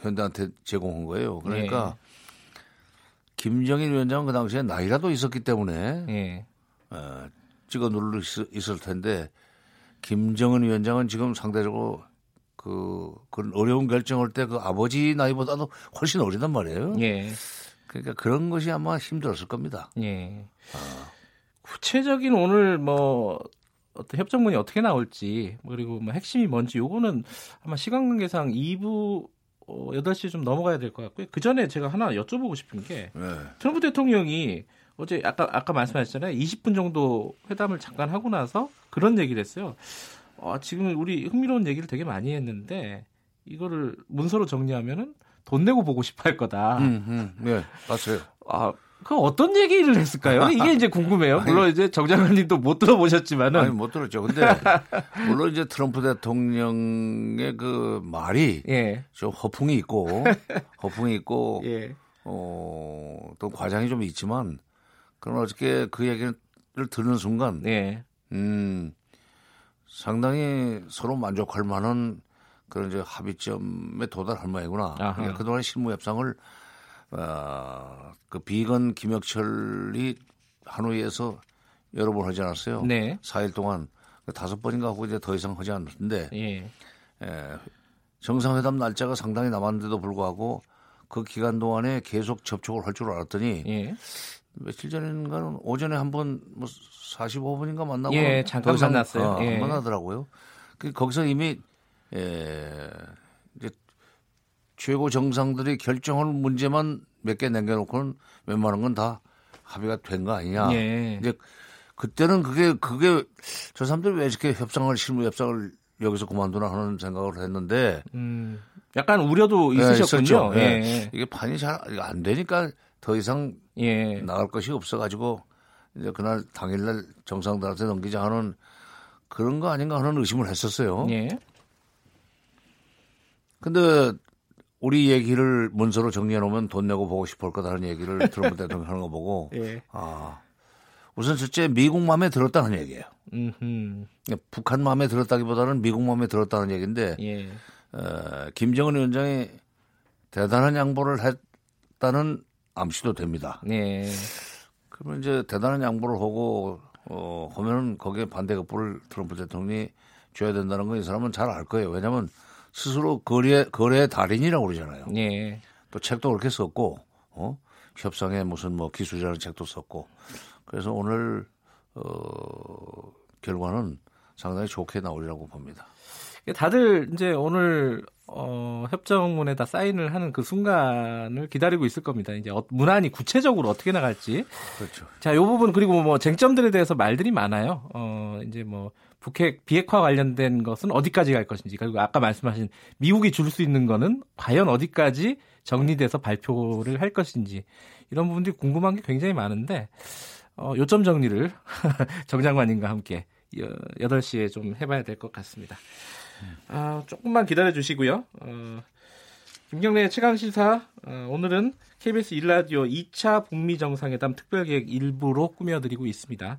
현대한테 제공한 거예요. 그러니까 예. 김정일 위원장은 그 당시에 나이라도 있었기 때문에 예. 어, 찍어 누를 있을 텐데 김정은 위원장은 지금 상대적으로 그 그런 어려운 결정할 때 그 아버지 나이보다도 훨씬 어리단 말이에요. 예. 그러니까 그런 것이 아마 힘들었을 겁니다. 예. 아. 구체적인 오늘 뭐 어떤 협정문이 어떻게 나올지 뭐 그리고 뭐 핵심이 뭔지 요거는 아마 시간 관계상 2부 어, 8시 좀 넘어가야 될 것 같고요. 그 전에 제가 하나 여쭤보고 싶은 게 네. 트럼프 대통령이 어제 아까 아까 말씀하셨잖아요. 20분 정도 회담을 잠깐 하고 나서 그런 얘기를 했어요. 어, 지금 우리 흥미로운 얘기를 되게 많이 했는데 이거를 문서로 정리하면은 돈 내고 보고 싶어 할 거다. 음, 음, 네, 맞아요. 아, 그 어떤 얘기를 했을까요? 이게 이제 궁금해요. 물론 이제 정 장관님도 못 들어보셨지만은 아니 못 들었죠. 근데 물론 이제 트럼프 대통령의 그 말이 예. 좀 허풍이 있고 [laughs] 허풍이 있고 예. 어또 과장이 좀 있지만 그럼 어저께 그 얘기를 듣는 순간 예. 음 상당히 서로 만족할 만한 그런 이제 합의점에 도달할 모양이구나. 그러니까 그동안 실무 협상을 어, 그 비건 김혁철이 하노이에서 여러 번 하지 않았어요. 네. 4일 동안 그 다섯 번인가 하고 이제 더 이상 하지 않았는데 예. 예, 정상회담 날짜가 상당히 남았는데도 불구하고 그 기간 동안에 계속 접촉을 할 줄 알았더니 예. 며칠 전인가는 오전에 한번 뭐 45분인가 만나고 예, 잠깐 만났어요. 어, 예. 만나더라고요. 그 거기서 이미 예, 이제 최고 정상들이 결정할 문제만 몇 개 남겨놓고는 웬만한 건 다 합의가 된 거 아니냐. 예. 이제 그때는 그게 그게 저 사람들이 왜 이렇게 협상을 실무 협상을 여기서 그만두나 하는 생각을 했는데 음, 약간 우려도 예, 있으셨군요. 예, 예. 이게 판이 잘 안 되니까 더 이상 예. 나갈 것이 없어가지고 이제 그날 당일날 정상들한테 넘기자 하는 그런 거 아닌가 하는 의심을 했었어요. 예. 근데 우리 얘기를 문서로 정리해 놓으면 돈 내고 보고 싶을 거다라는 얘기를 트럼프 [laughs] 대통령 하는 거 보고 예. 아 우선 첫째 미국 마음에 들었다는 얘기예요. 음흠. 북한 마음에 들었다기보다는 미국 마음에 들었다는 얘기인데 예. 어, 김정은 위원장이 대단한 양보를 했다는 암시도 됩니다. 예. 그러면 이제 대단한 양보를 하고 어 하면은 거기에 반대급부를 트럼프 대통령이 줘야 된다는 건 이 사람은 잘 알 거예요. 왜냐하면 스스로 거래 거래의 달인이라고 그러잖아요. 예. 또 책도 그렇게 썼고 어 협상에 무슨 뭐 기술자는 책도 썼고 그래서 오늘 어 결과는 상당히 좋게 나오리라고 봅니다. 다들 이제 오늘 어, 협정문에 다 사인을 하는 그 순간을 기다리고 있을 겁니다. 이제 어, 문안이 구체적으로 어떻게 나갈지. 그렇죠. 자, 요 부분 그리고 뭐 쟁점들에 대해서 말들이 많아요. 어, 이제 뭐 북핵 비핵화 관련된 것은 어디까지 갈 것인지 그리고 아까 말씀하신 미국이 줄 수 있는 거는 과연 어디까지 정리돼서 발표를 할 것인지 이런 부분들이 궁금한 게 굉장히 많은데 어, 요점 정리를 [laughs] 정 장관님과 함께 8시에 좀 해봐야 될 것 같습니다. 아, 조금만 기다려 주시고요. 어, 김경래 최강 시사 어, 오늘은 KBS 일라디오 2차 북미 정상회담 특별기획 일부로 꾸며드리고 있습니다.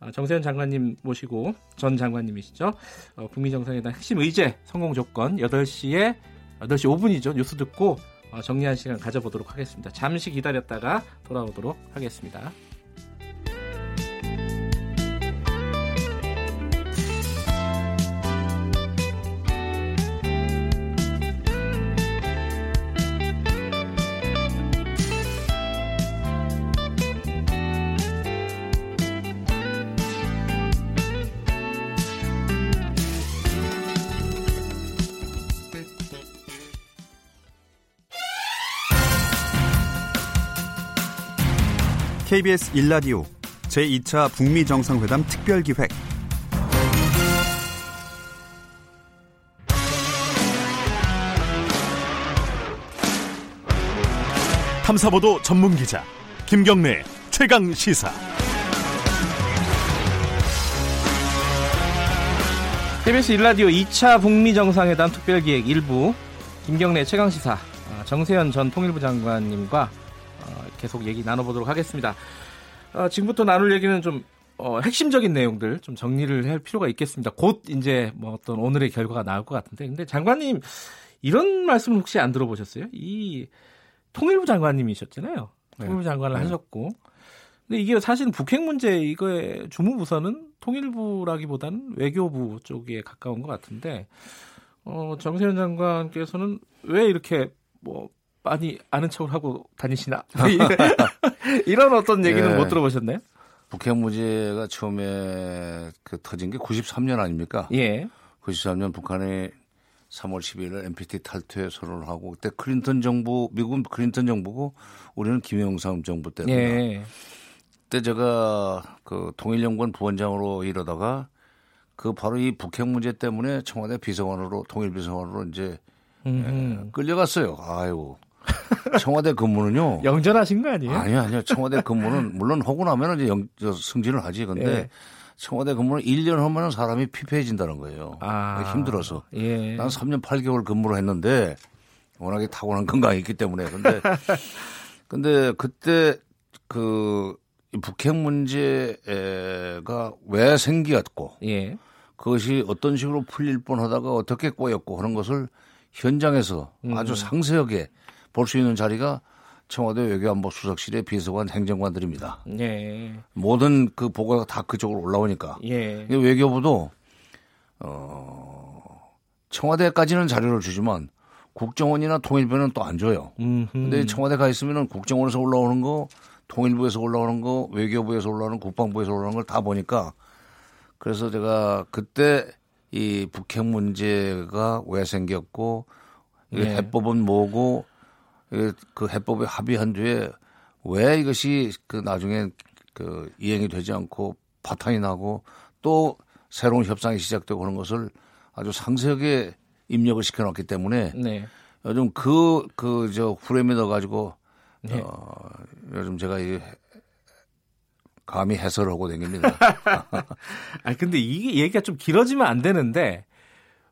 어, 정세현 장관님 모시고 전 장관님이시죠. 어, 북미 정상회담 핵심 의제 성공 조건 8시에 8시 5분이죠. 뉴스 듣고 어, 정리한 시간 가져보도록 하겠습니다. 잠시 기다렸다가 돌아오도록 하겠습니다. KBS 1라디오 제2차 북미 정상회담 특별 기획 탐사보도 전문 기자 김경래 최강 시사. KBS 1라디오 2차 북미 정상회담 특별기획 일부 김경래 최강 시사 어, 정세현 전 통일부 장관님과 어, 계속 얘기 나눠보도록 하겠습니다. 어, 지금부터 나눌 얘기는 좀 핵심적인 내용들 좀 정리를 할 필요가 있겠습니다. 곧 이제 뭐 어떤 오늘의 결과가 나올 것 같은데, 근데 장관님 이런 말씀 혹시 안 들어보셨어요? 이 통일부 장관님이셨잖아요. 네. 통일부 장관을 네. 하셨고. 근데 이게 사실 북핵 문제 이거의 주무부서는 통일부라기보다는 외교부 쪽에 가까운 것 같은데 어, 정세현 장관께서는 왜 이렇게 뭐 많이 아는 척을 하고 다니시나 [laughs] 이런 어떤 얘기는 네. 못 들어보셨나요? 북핵 문제가 처음에 그 터진 게 93년 아닙니까? 예. 93년 북한이 3월 12일 NPT 탈퇴 선언을 하고 그때 클린턴 정부 미국은 클린턴 정부고 우리는 김영삼 정부 때입니다. 예. 그때 제가 그 통일연구원 부원장으로 이러다가 그 바로 이 북핵 문제 때문에 청와대 비서관으로 통일 비서관으로 이제 예, 끌려갔어요. 아이고. [laughs] 청와대 근무는요. 영전하신 거 아니에요? 아니요, 아니요. 청와대 근무는 [laughs] 물론 하고 나면 이제 영, 승진을 하지. 근데 예. 청와대 근무를 1년 하면 사람이 피폐해진다는 거예요. 아, 힘들어서. 예. 난 3년 8개월 근무를 했는데 워낙에 타고난 건강이 있기 때문에. 근데 [laughs] 근데 그때 그 북핵 문제가 왜 생겼고 예. 그것이 어떤 식으로 풀릴 뻔하다가 어떻게 꼬였고 하는 것을 현장에서 음. 아주 상세하게 볼 수 있는 자리가 청와대 외교안보 수석실의 비서관 행정관들입니다. 예. 모든 그 보고가 다 그쪽으로 올라오니까. 예. 외교부도 어 청와대까지는 자료를 주지만 국정원이나 통일부는 또 안 줘요. 음흠. 근데 청와대 가 있으면은 국정원에서 올라오는 거, 통일부에서 올라오는 거, 외교부에서 올라오는 국방부에서 올라오는 걸 다 보니까 그래서 제가 그때 이 북핵 문제가 왜 생겼고 네. 해법은 뭐고 그 해법에 합의한 뒤에 왜 이것이 그 나중에 그 이행이 되지 않고 파탄이 나고 또 새로운 협상이 시작되고 그런 것을 아주 상세하게 입력을 시켜놨기 때문에 네. 요즘 그 그 저 후렴에 넣어가지고 네. 어, 요즘 제가 이 감히 해설을 하고 다닙니다. [laughs] 아 근데 이게 얘기가 좀 길어지면 안 되는데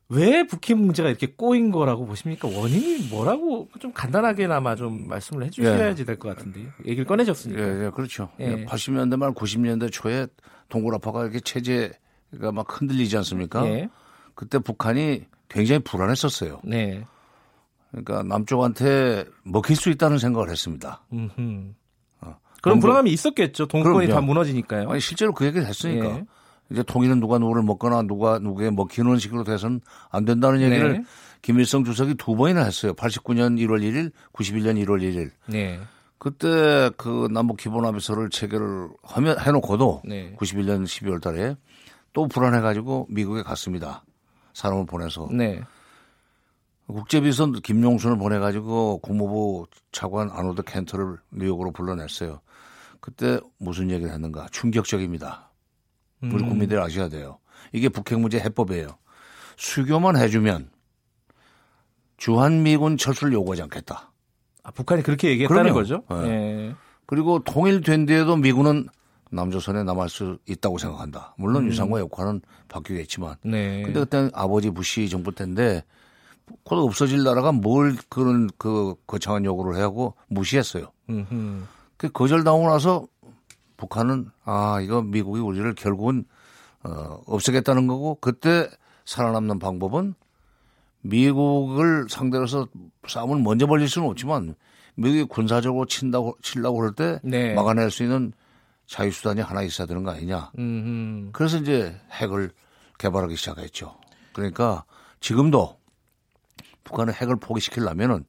왜 북핵 문제가 이렇게 꼬인 거라고 보십니까? 원인이 뭐라고 좀 간단하게나마 좀 말씀을 해주셔야지 예. 될것 같은데 얘기를 꺼내셨으니까. 예, 예 그렇죠. 예. 80년대 말 90년대 초에 동굴아파가 이렇게 체제가 막 흔들리지 않습니까? 예. 그때 북한이 굉장히 불안했었어요. 네. 그러니까 남쪽한테 먹힐 수 있다는 생각을 했습니다. 음흠. 어. 그런 불안함이 있었겠죠. 동권이 다 무너지니까요. 아니, 실제로 그 얘기를 했으니까. 예. 이제 통일은 누가 누구를 먹거나 누가 누구에 먹히는 식으로 돼서는 안 된다는 얘기를 네. 김일성 주석이 두 번이나 했어요. 89년 1월 1일, 91년 1월 1일. 네. 그때 그 남북 기본합의서를 체결을 하면 해놓고도 네. 91년 12월 달에 또 불안해가지고 미국에 갔습니다. 사람을 보내서. 네. 국제비선 김용순을 보내가지고 국무부 차관 아노드 켄터를 뉴욕으로 불러냈어요. 그때 무슨 얘기를 했는가? 충격적입니다. 우리 음. 국민들이 아셔야 돼요. 이게 북핵 문제 해법이에요. 수교만 해주면 주한미군 철수를 요구하지 않겠다. 아, 북한이 그렇게 얘기했다는 그럼요. 거죠? 네. 네. 그리고 통일된 뒤에도 미군은 남조선에 남을 수 있다고 생각한다. 물론 음. 유상과 역할은 바뀌겠지만. 네. 근데 그때는 아버지 부시 정부 때인데 곧 없어질 나라가 뭘 그런 그 거창한 요구를 해하고 무시했어요. 그 거절당하고 나서 북한은 아 이거 미국이 우리를 결국은 어, 없애겠다는 거고 그때 살아남는 방법은 미국을 상대로서 싸움을 먼저 벌릴 수는 없지만 미국이 군사적으로 친다고 치려고 그럴 때 네. 막아낼 수 있는 자유 수단이 하나 있어야 되는 거 아니냐. 음흠. 그래서 이제 핵을 개발하기 시작했죠. 그러니까 지금도 북한의 핵을 포기시키려면은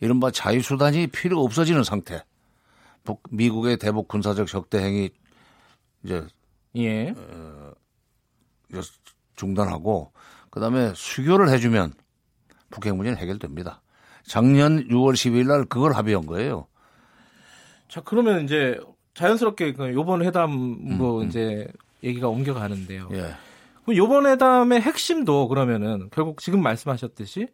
이른바 자유 수단이 필요 없어지는 상태. 북, 미국의 대북 군사적 적대 행위 이제 예. 어, 중단하고 그다음에 수교를 해주면 북핵 문제는 해결됩니다. 작년 6월 12일 날 그걸 합의한 거예요. 자 그러면 이제 자연스럽게 그 요번 회담으로 음, 음. 이제 얘기가 옮겨가는데요. 예. 그럼 요번 회담의 핵심도 그러면은 결국 지금 말씀하셨듯이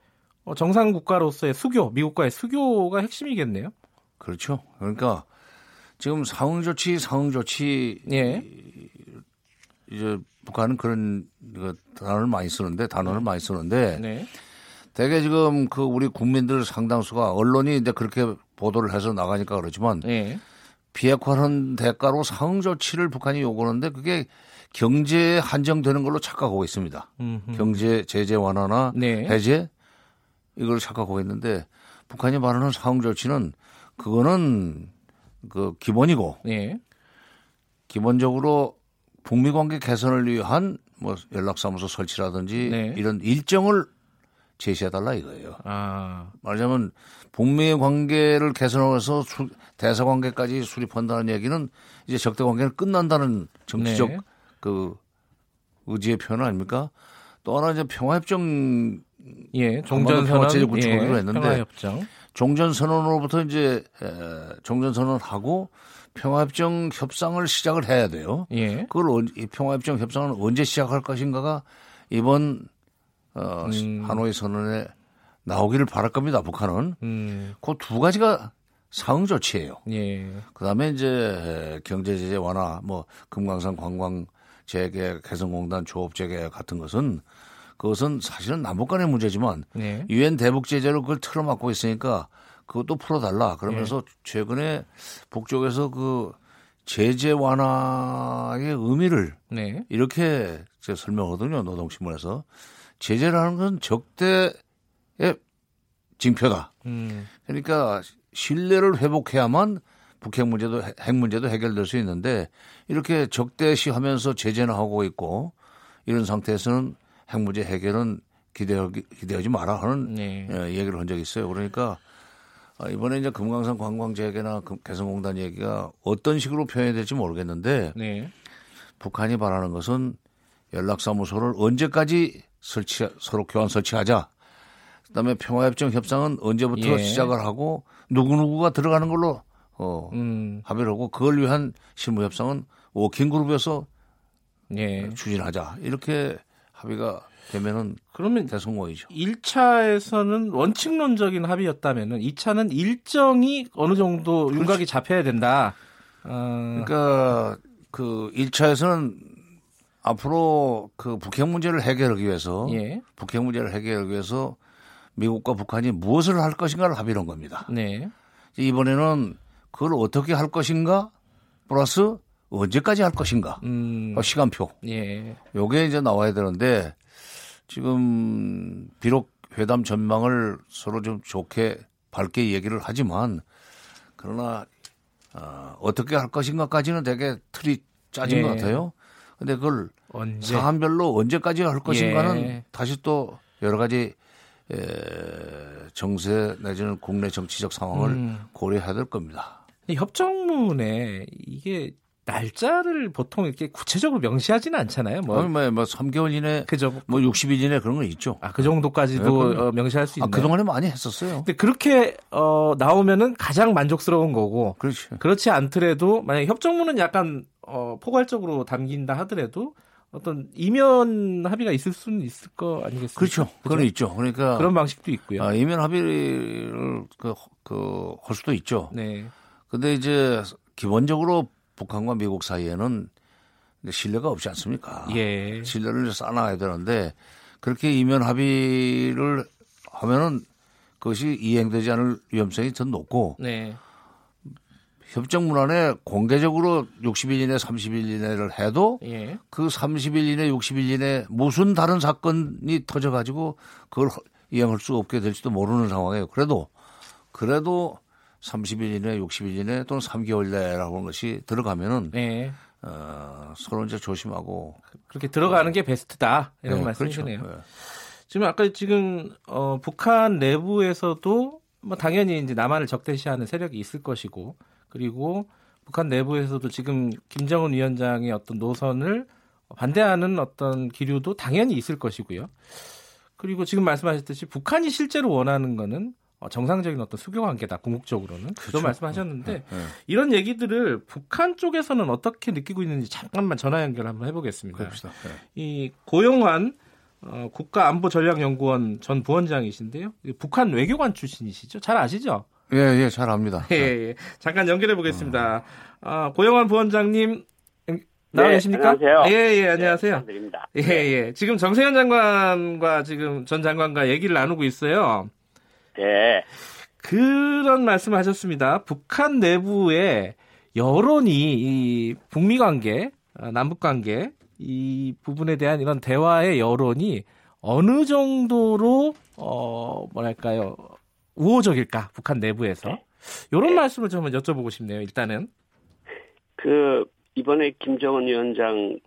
어, 정상 국가로서의 수교, 미국과의 수교가 핵심이겠네요. 그렇죠. 그러니까 지금 상응 조치, 상응 조치 예. 이제 북한은 그런 그 단어를 많이 쓰는데 단어를 많이 쓰는데 네. 대개 지금 그 우리 국민들 상당수가 언론이 이제 그렇게 보도를 해서 나가니까 그렇지만 네. 비핵화하는 대가로 상응 조치를 북한이 요구하는데 그게 경제에 한정되는 걸로 착각하고 있습니다. 음흠. 경제 제재 완화나 네. 해제 이걸 착각하고 있는데 북한이 말하는 상응 조치는 그거는 그 기본이고 네. 기본적으로 북미 관계 개선을 위한 뭐 연락사무소 설치라든지 네. 이런 일정을 제시해달라 이거예요. 아. 말하자면 북미 관계를 개선해서 대사 관계까지 수립한다는 얘기는 이제 적대 관계는 끝난다는 정치적 네. 그 의지의 표현 아닙니까? 또 하나 이제 평화협정 예, 종전선언 구축하기로 예, 했는데 평화협정. 종전 선언으로부터 이제 에, 종전 선언하고 평화협정 협상을 시작을 해야 돼요. 예. 그걸 이 평화협정 협상을 언제 시작할 것인가가 이번 어, 음. 하노이 선언에 나오기를 바랄 겁니다. 북한은 음. 그두 가지가 상응 조치예요. 예. 그다음에 이제 경제 제재 완화, 뭐 금강산 관광 재개 개성공단 조업 재개 같은 것은 그것은 사실은 남북 간의 문제지만 네. 유엔 네. 대북 제재로 그걸 틀어막고 있으니까 그것도 풀어달라. 그러면서 네. 최근에 북쪽에서 그 제재 완화의 의미를 네. 이렇게 제가 설명하거든요. 노동신문에서 제재라는 건 적대의 징표다. 음. 그러니까 신뢰를 회복해야만 북핵 문제도 핵 문제도 해결될 수 있는데 이렇게 적대시하면서 제재나 하고 있고 이런 상태에서는 핵 문제 해결은 기대하기, 기대하지 마라 하는 네. 예, 얘기를 한 적이 있어요. 그러니까 아, 이번에 이제 금강산 관광 재개나 개성공단 얘기가 어떤 식으로 표현이 될지 모르겠는데 네. 북한이 바라는 것은 연락사무소를 언제까지 설치 서로 교환 설치하자. 그다음에 평화협정 협상은 언제부터 예. 시작을 하고 누구 누구가 들어가는 걸로 어, 음. 합의를 하고 그걸 위한 실무 협상은 working group에서 예. 추진하자. 이렇게 합의가 되면은 그러면 대성공이죠. 1차에서는 원칙론적인 합의였다면은 2차는 일정이 어느 정도 윤곽이. 잡혀야 된다. 어. 그러니까 그 1차에서는 앞으로 그 북핵 문제를 해결하기 위해서 예. 북핵 문제를 해결하기 위해서 미국과 북한이 무엇을 할 것인가를 합의한 겁니다. 네. 이번에는 그걸 어떻게 할 것인가 플러스 언제까지 할 것인가 음. 어, 시간표. 예. 요게 이제 나와야 되는데 지금 비록 회담 전망을 서로 좀 좋게 밝게 얘기를 하지만 그러나 어, 어떻게 할 것인가까지는 되게 틀이 짜진 예. 것 같아요. 근데 그걸 언제? 사안별로 언제까지 할 것인가는 예. 다시 또 여러 가지 에, 정세 내지는 국내 정치적 상황을 음. 고려해야 될 겁니다. 협정문에 이게 날짜를 보통 이렇게 구체적으로 명시하지는 않잖아요. 뭐, 뭐, 뭐 3개월 이내, 그죠? 뭐 60일 이내 그런 거 있죠. 아, 그 정도까지도 네, 어, 명시할 수 있나요? 아, 그동안에 많이 했었어요. 근데 그렇게 어, 나오면은 가장 만족스러운 거고. 그렇지. 그렇지 않더라도 만약 협정문은 약간 어, 포괄적으로 담긴다 하더라도 어떤 이면 합의가 있을 수는 있을 거 아니겠습니까? 그렇죠. 그건 있죠. 그러니까 그런 방식도 있고요. 아, 이면 합의를 그, 그, 할 수도 있죠. 네. 근데 이제 기본적으로 북한과 미국 사이에는 신뢰가 없지 않습니까? 예. 신뢰를 쌓아놔야 되는데 그렇게 이면 합의를 하면은 그것이 이행되지 않을 위험성이 더 높고 네. 협정 문안에 공개적으로 60일 이내 30일 이내를 해도 예. 그 30일 이내 60일 이내 무슨 다른 사건이 터져 가지고 그걸 이행할 수 없게 될지도 모르는 상황이에요. 그래도 그래도 30일 이내 60일 이내 또는 3개월 내라고 하는 것이 들어가면은 예. 어, 서로 이제 조심하고 그렇게 들어가는 게 베스트다 이런 네, 말씀이시네요. 그렇죠. 네. 지금 아까 지금 어, 북한 내부에서도 뭐 당연히 이제 남한을 적대시하는 세력이 있을 것이고 그리고 북한 내부에서도 지금 김정은 위원장의 어떤 노선을 반대하는 어떤 기류도 당연히 있을 것이고요. 그리고 지금 말씀하셨듯이 북한이 실제로 원하는 거는 어, 정상적인 어떤 수교 관계다 궁극적으로는 그렇죠. 그런 말씀하셨는데 네, 네. 이런 얘기들을 북한 쪽에서는 어떻게 느끼고 있는지 잠깐만 전화 연결 한번 해보겠습니다. 네. 이 고영환 어, 국가안보전략연구원 전 부원장이신데요. 북한 외교관 출신이시죠? 잘 아시죠? 예, 예, 잘 압니다. 예, 예. 잠깐 연결해 보겠습니다. 어, 고영환 부원장님 나와 네, 계십니까? 안녕하세요. 예, 예, 안녕하세요. 네, 드립니다. 예, 예. 지금 정세현 장관과 지금 전 장관과 얘기를 나누고 있어요. 네. 그런 말씀을 하셨습니다. 북한 내부에 여론이 이 북미 관계, 어, 남북 관계 이 부분에 대한 이런 대화의 여론이 어느 정도로 어 뭐랄까요 우호적일까 북한 내부에서 네. 이런 네. 말씀을 좀 여쭤보고 싶네요. 일단은 그 이번에 김정은 위원장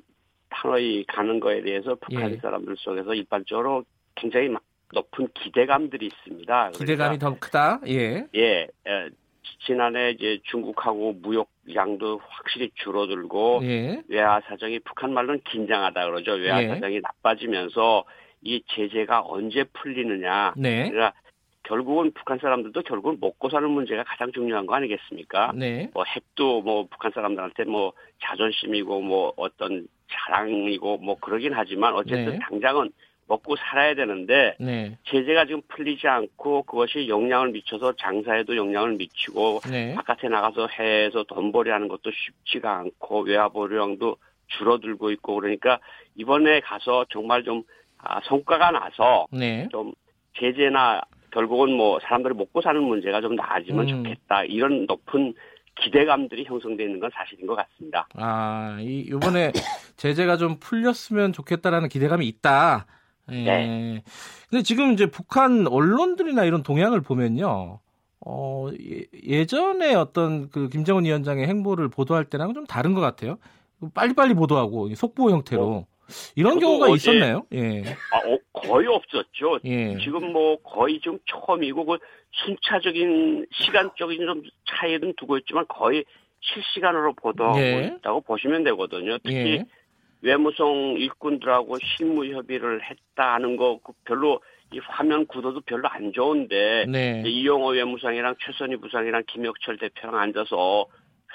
하노이 가는 거에 대해서 북한 예. 사람들 속에서 일반적으로 굉장히 높은 기대감들이 있습니다. 기대감이 그러니까, 더 크다. 예. 예. 지난해 이제 중국하고 무역량도 확실히 줄어들고 예. 외화 사정이 북한 말로는 긴장하다 그러죠. 외화 예. 사정이 나빠지면서 이 제재가 언제 풀리느냐. 네. 그러니까 결국은 북한 사람들도 결국은 먹고 사는 문제가 가장 중요한 거 아니겠습니까? 네. 뭐 핵도 뭐 북한 사람들한테 뭐 자존심이고 뭐 어떤 자랑이고 뭐 그러긴 하지만 어쨌든 네. 당장은 먹고 살아야 되는데 네. 제재가 지금 풀리지 않고 그것이 영향을 미쳐서 장사에도 영향을 미치고 네. 바깥에 나가서 해에서 돈벌이 하는 것도 쉽지가 않고 외화보유량도 줄어들고 있고 그러니까 이번에 가서 정말 좀 아, 성과가 나서 네. 좀 제재나 결국은 뭐 사람들이 먹고 사는 문제가 좀 나아지면 음. 좋겠다 이런 높은 기대감들이 형성되어 있는 건 사실인 것 같습니다. 아, 이 이번에 [coughs] 제재가 좀 풀렸으면 좋겠다라는 기대감이 있다. 예. 네. 근데 지금 이제 북한 언론들이나 이런 동향을 보면요. 어, 예- 예전에 어떤 그 김정은 위원장의 행보를 보도할 때랑은 좀 다른 것 같아요. 빨리빨리 보도하고 속보 형태로 이런 어. 저도 경우가 어제- 있었나요? 예. 아, 어, 거의 없었죠. 예. 지금 뭐 거의 좀 처음이고 그 순차적인 시간적인 좀 차이는 두고 있지만 거의 실시간으로 보도하고 예. 있다고 보시면 되거든요. 특히 예. 외무성 일꾼들하고 실무 협의를 했다는 거그 별로 이 화면 구도도 별로 안 좋은데 네. 이용호 외무상이랑 최선희 부상이랑 김혁철 대표랑 앉아서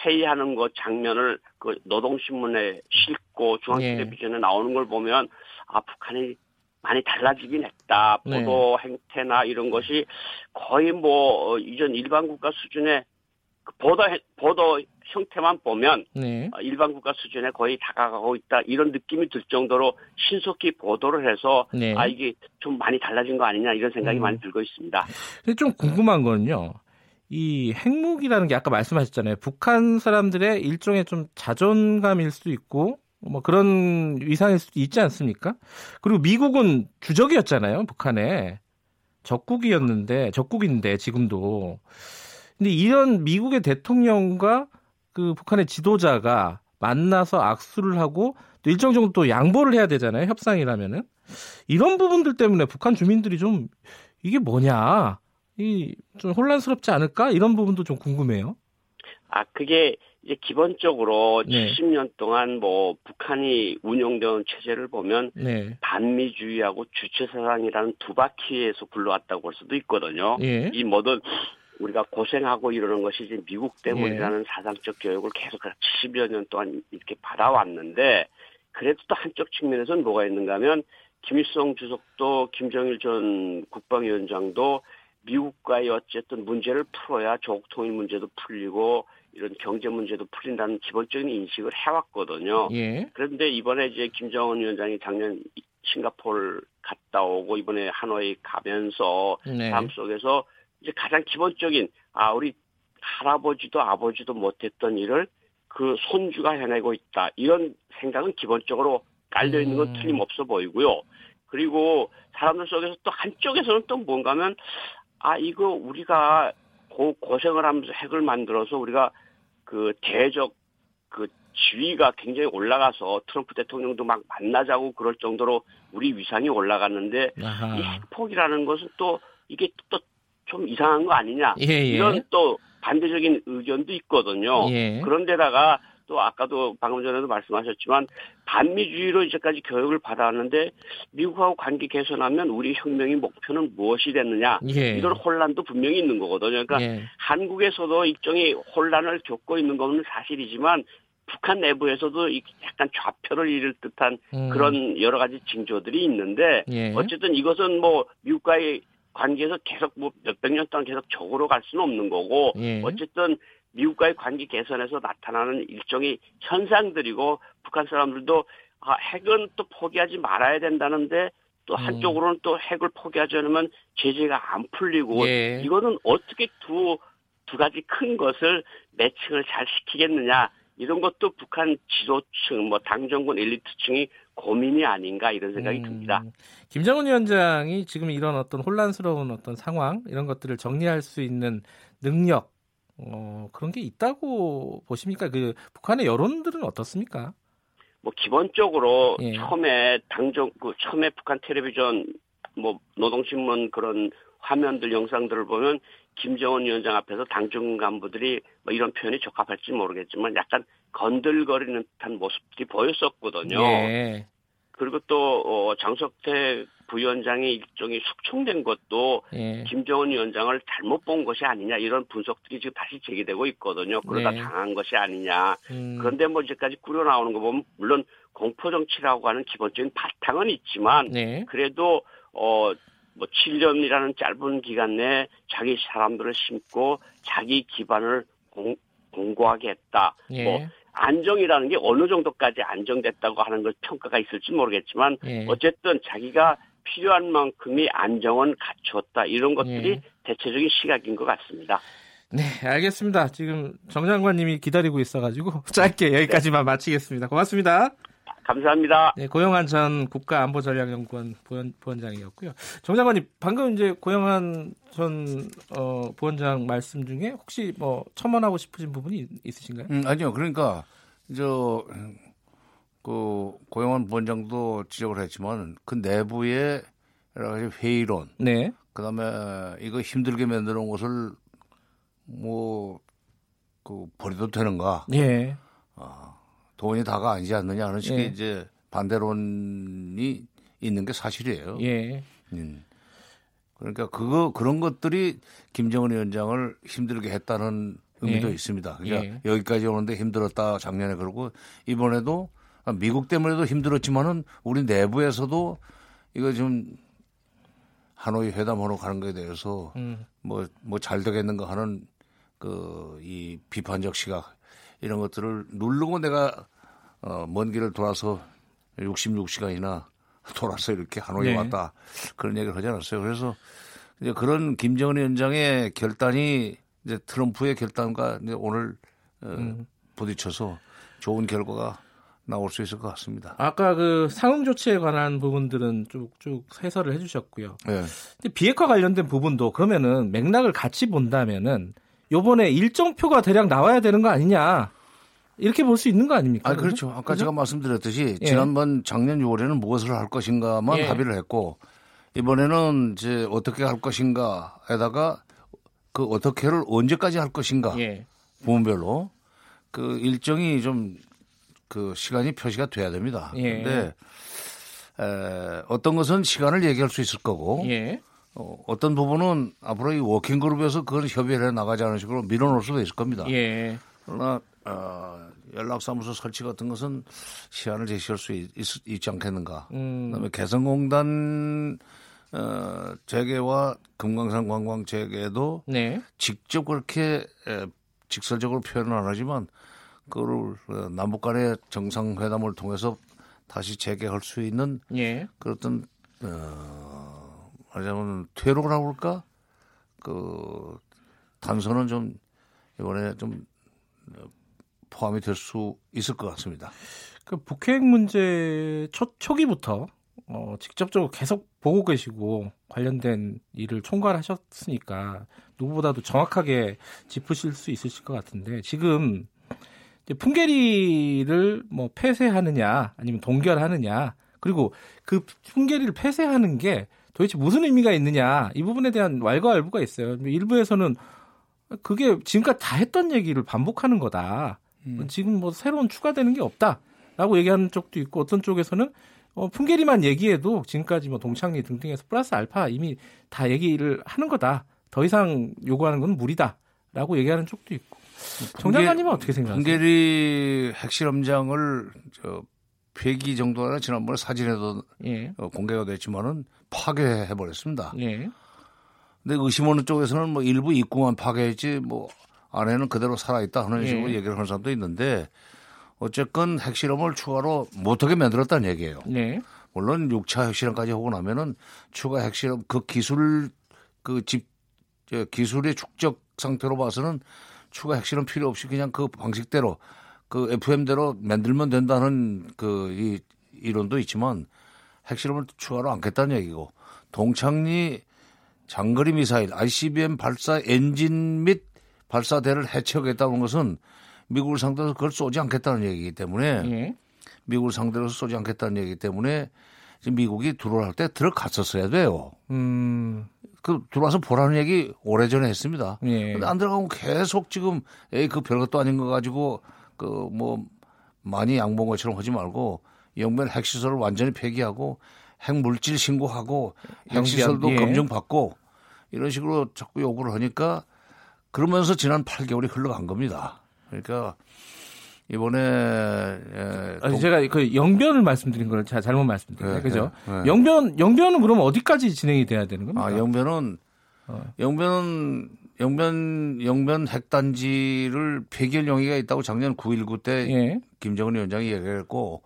회의하는 거 장면을 그 노동신문에 싣고 중앙텔레비전에 나오는 걸 보면 아 북한이 많이 달라지긴 했다. 네. 보도 행태나 이런 것이 거의 뭐 어, 이전 일반 국가 수준의 그 보도 행- 보도 형태만 보면 네. 어, 일반 국가 수준에 거의 다가가고 있다 이런 느낌이 들 정도로 신속히 보도를 해서 네. 아 이게 좀 많이 달라진 거 아니냐 이런 생각이 음. 많이 들고 있습니다. 근데 좀 궁금한 거는요. 이 핵무기라는 게 아까 말씀하셨잖아요. 북한 사람들의 일종의 좀 자존감일 수도 있고 뭐 그런 위상일 수도 있지 않습니까? 그리고 미국은 주적이었잖아요. 북한에 적국이었는데 적국인데 지금도 근데 이런 미국의 대통령과 그 북한의 지도자가 만나서 악수를 하고 또 일정 정도 또 양보를 해야 되잖아요. 협상이라면은 이런 부분들 때문에 북한 주민들이 좀 이게 뭐냐 이 좀 혼란스럽지 않을까 이런 부분도 좀 궁금해요. 아 그게 이제 기본적으로 네. 70년 동안 뭐 북한이 운영되는 체제를 보면 네. 반미주의하고 주체사상이라는 두 바퀴에서 굴러왔다고 볼 수도 있거든요. 예. 이 뭐든 우리가 고생하고 이러는 것이 이제 미국 때문이라는 사상적 교육을 계속 70여 년 동안 이렇게 받아왔는데 그래도 또 한쪽 측면에서는 뭐가 있는가 하면 김일성 주석도 김정일 전 국방위원장도 미국과의 어쨌든 문제를 풀어야 조국 통일 문제도 풀리고 이런 경제 문제도 풀린다는 기본적인 인식을 해왔거든요. 예. 그런데 이번에 이제 김정은 위원장이 작년 싱가포르 갔다 오고 이번에 하노이 가면서 네. 삶 속에서 이제 가장 기본적인 아 우리 할아버지도 아버지도 못했던 일을 그 손주가 해내고 있다 이런 생각은 기본적으로 깔려 있는 건 음. 틀림없어 보이고요. 그리고 사람들 속에서 또 한쪽에서는 또 뭔가면 아 이거 우리가 고, 고생을 하면서 핵을 만들어서 우리가 그 대적 그 지위가 굉장히 올라가서 트럼프 대통령도 막 만나자고 그럴 정도로 우리 위상이 올라갔는데 아하. 이 핵폭이라는 것은 또 이게 또 좀 이상한 거 아니냐 예, 예. 이런 또 반대적인 의견도 있거든요. 예. 그런데다가 또 아까도 방금 전에도 말씀하셨지만 반미주의로 이제까지 교육을 받아왔는데 미국하고 관계 개선하면 우리 혁명의 목표는 무엇이 됐느냐 예. 이런 혼란도 분명히 있는 거거든요. 그러니까 예. 한국에서도 일종의 혼란을 겪고 있는 것은 사실이지만 북한 내부에서도 약간 좌표를 잃을 듯한 음. 그런 여러 가지 징조들이 있는데 예. 어쨌든 이것은 뭐 미국과의 관계에서 계속 뭐 몇백 년 동안 계속 적으로 갈 수는 없는 거고 예. 어쨌든 미국과의 관계 개선에서 나타나는 일종의 현상들이고 북한 사람들도 아, 핵은 또 포기하지 말아야 된다는데 또 음. 한쪽으로는 또 핵을 포기하지 않으면 제재가 안 풀리고 예. 이거는 어떻게 두 두 가지 큰 것을 매칭을 잘 시키겠느냐 이런 것도 북한 지도층 뭐 당정군 엘리트층이 고민이 아닌가 이런 생각이 음, 듭니다. 김정은 위원장이 지금 이런 어떤 혼란스러운 어떤 상황 이런 것들을 정리할 수 있는 능력 어, 그런 게 있다고 보십니까? 그 북한의 여론들은 어떻습니까? 뭐 기본적으로 예. 처음에 당정 그 처음에 북한 텔레비전 뭐 노동신문 그런 화면들 영상들을 보면 김정은 위원장 앞에서 당정 간부들이 뭐 이런 표현이 적합할지 모르겠지만 약간 건들거리는 듯한 모습들이 보였었거든요. 예. 그리고 또 어, 장석태 부위원장이 일종의 숙청된 것도 예. 김정은 위원장을 잘못 본 것이 아니냐 이런 분석들이 지금 다시 제기되고 있거든요. 그러다 네. 당한 것이 아니냐. 음. 그런데 뭐 이제까지 꾸려 나오는 거 보면 물론 공포 정치라고 하는 기본적인 바탕은 있지만 네. 그래도 어 뭐 7년이라는 짧은 기간 내에 자기 사람들을 심고 자기 기반을 공, 공고하게 했다. 예. 뭐 안정이라는 게 어느 정도까지 안정됐다고 하는 걸 평가가 있을지 모르겠지만 예. 어쨌든 자기가 필요한 만큼의 안정은 갖추었다 이런 것들이 예. 대체적인 시각인 것 같습니다. 네, 알겠습니다. 지금 정 장관님이 기다리고 있어가지고 [laughs] 짧게 여기까지만 네. 마치겠습니다. 고맙습니다. 감사합니다. 네, 고영한 전 국가안보전략연구원 부원, 부원장이었고요. 정 장관님, 방금 이제 고영한 전 어, 부원장 말씀 중에 혹시 뭐 첨언하고 싶으신 부분이 있으신가요? 음, 아니요. 그러니까 저 그 고영한 부원장도 지적을 했지만 그 내부의 여러 가지 회의론, 네. 그다음에 이거 힘들게 만들어 놓은 것을 뭐 그 버려도 되는가? 예. 어, 돈이 다가 아니지 않느냐 하는 식의 예. 이제 반대론이 있는 게 사실이에요. 예. 음. 그러니까 그거 그런 것들이 김정은 위원장을 힘들게 했다는 의미도 예. 있습니다. 그러니까 예. 여기까지 오는데 힘들었다 작년에 그러고 이번에도 미국 때문에도 힘들었지만은 우리 내부에서도 이거 좀 하노이 회담으로 가는 거에 대해서 음. 뭐뭐 잘 되겠는가 하는 그 이 비판적 시각 이런 것들을 누르고 내가 어, 먼 길을 돌아서 66시간이나 돌아서 이렇게 하노이 네. 왔다 그런 얘기를 하지 않았어요. 그래서 이제 그런 김정은 위원장의 결단이 이제 트럼프의 결단과 이제 오늘 어, 음. 부딪혀서 좋은 결과가 나올 수 있을 것 같습니다. 아까 그 상응 조치에 관한 부분들은 쭉쭉 해설을 해주셨고요. 네. 근데 비핵화 관련된 부분도 그러면은 맥락을 같이 본다면은 요번에 일정표가 대략 나와야 되는 거 아니냐. 이렇게 볼 수 있는 거 아닙니까? 아, 그렇죠. 아까 그죠? 제가 말씀드렸듯이 예. 지난번 작년 6월에는 무엇을 할 것인가만 예. 합의를 했고 이번에는 이제 어떻게 할 것인가에다가 그 어떻게를 언제까지 할 것인가 예. 부문별로 그 일정이 좀 그 시간이 표시가 돼야 됩니다. 예. 근데 에, 어떤 것은 시간을 얘기할 수 있을 거고 예. 어, 어떤 부분은 앞으로 이 working group에서 그걸 협의를 해 나가지 않은 식으로 밀어놓을 수도 있을 겁니다. 예. 그러나 어, 연락사무소 설치 같은 것은 시한을 제시할 수 있, 지 않겠는가. 음. 그다음에 개성공단 어, 재개와 금강산 관광 재개도 네. 직접 그렇게 에, 직설적으로 표현은 안 하지만 그거를 어, 남북 간의 정상회담을 통해서 다시 재개할 수 있는 예. 그런 어, 말하자면 퇴로라고 할까? 그 단서는 좀 이번에 좀 포함이 될 수 있을 것 같습니다. 그 북핵 문제 초, 초기부터 어, 직접적으로 계속 보고 계시고 관련된 일을 총괄하셨으니까 누구보다도 정확하게 짚으실 수 있으실 것 같은데 지금 풍계리를 뭐 폐쇄하느냐 아니면 동결하느냐 그리고 그 풍계리를 폐쇄하는 게 도대체 무슨 의미가 있느냐 이 부분에 대한 왈가왈부가 있어요. 일부에서는 그게 지금까지 다 했던 얘기를 반복하는 거다. 음. 지금 뭐 새로운 추가되는 게 없다라고 얘기하는 쪽도 있고 어떤 쪽에서는 어, 풍계리만 얘기해도 지금까지 뭐 동창리 등등에서 플러스 알파 이미 다 얘기를 하는 거다. 더 이상 요구하는 건 무리다라고 얘기하는 쪽도 있고. 정 장관님은 어떻게 생각하세요? 풍계리 핵실험장을 저 폐기 정도나 지난번에 사진에도 예. 어, 공개가 됐지만은 파괴해 버렸습니다. 예. 근데 의심하는 쪽에서는 뭐 일부 입구만 파괴했지 뭐 안에는 그대로 살아 있다 하는 예. 식으로 얘기를 하는 사람도 있는데 어쨌건 핵실험을 추가로 못하게 만들었다는 얘기예요. 네. 물론 6차 핵실험까지 하고 나면은 추가 핵실험 그 기술 그집 기술의 축적 상태로 봐서는 추가 핵실험 필요 없이 그냥 그 방식대로 그 FM대로 만들면 된다는 그 이 이론도 있지만 핵실험을 추가로 않겠다는 얘기고 동창리 장거리 미사일 ICBM 발사 엔진 및 발사대를 해체하겠다는 것은 미국을 상대로 그걸 쏘지 않겠다는 얘기이기 때문에 예. 미국을 상대로 쏘지 않겠다는 얘기이기 때문에 지금 미국이 들어올 때 들어갔었어야 돼요. 음. 그 들어와서 보라는 얘기 오래전에 했습니다. 예. 근데 안 들어가면 계속 지금 에이 그 별것도 아닌 거 가지고 그 뭐 많이 양봉 것처럼 하지 말고 영변 핵시설을 완전히 폐기하고 핵물질 신고하고 핵시설도 예. 검증받고 이런 식으로 자꾸 요구를 하니까 그러면서 지난 8개월이 흘러간 겁니다. 그러니까 이번에 예, 아니, 제가 그 영변을 말씀드린 걸 제가 잘못 말씀드렸네요. 네, 그죠? 네, 네. 영변 영변은 그럼 어디까지 진행이 돼야 되는 겁니까? 아, 영변은 어. 영변은 영변 영변 핵단지를 폐기할 용의가 있다고 작년 9.19때 예. 김정은 위원장이 얘기했고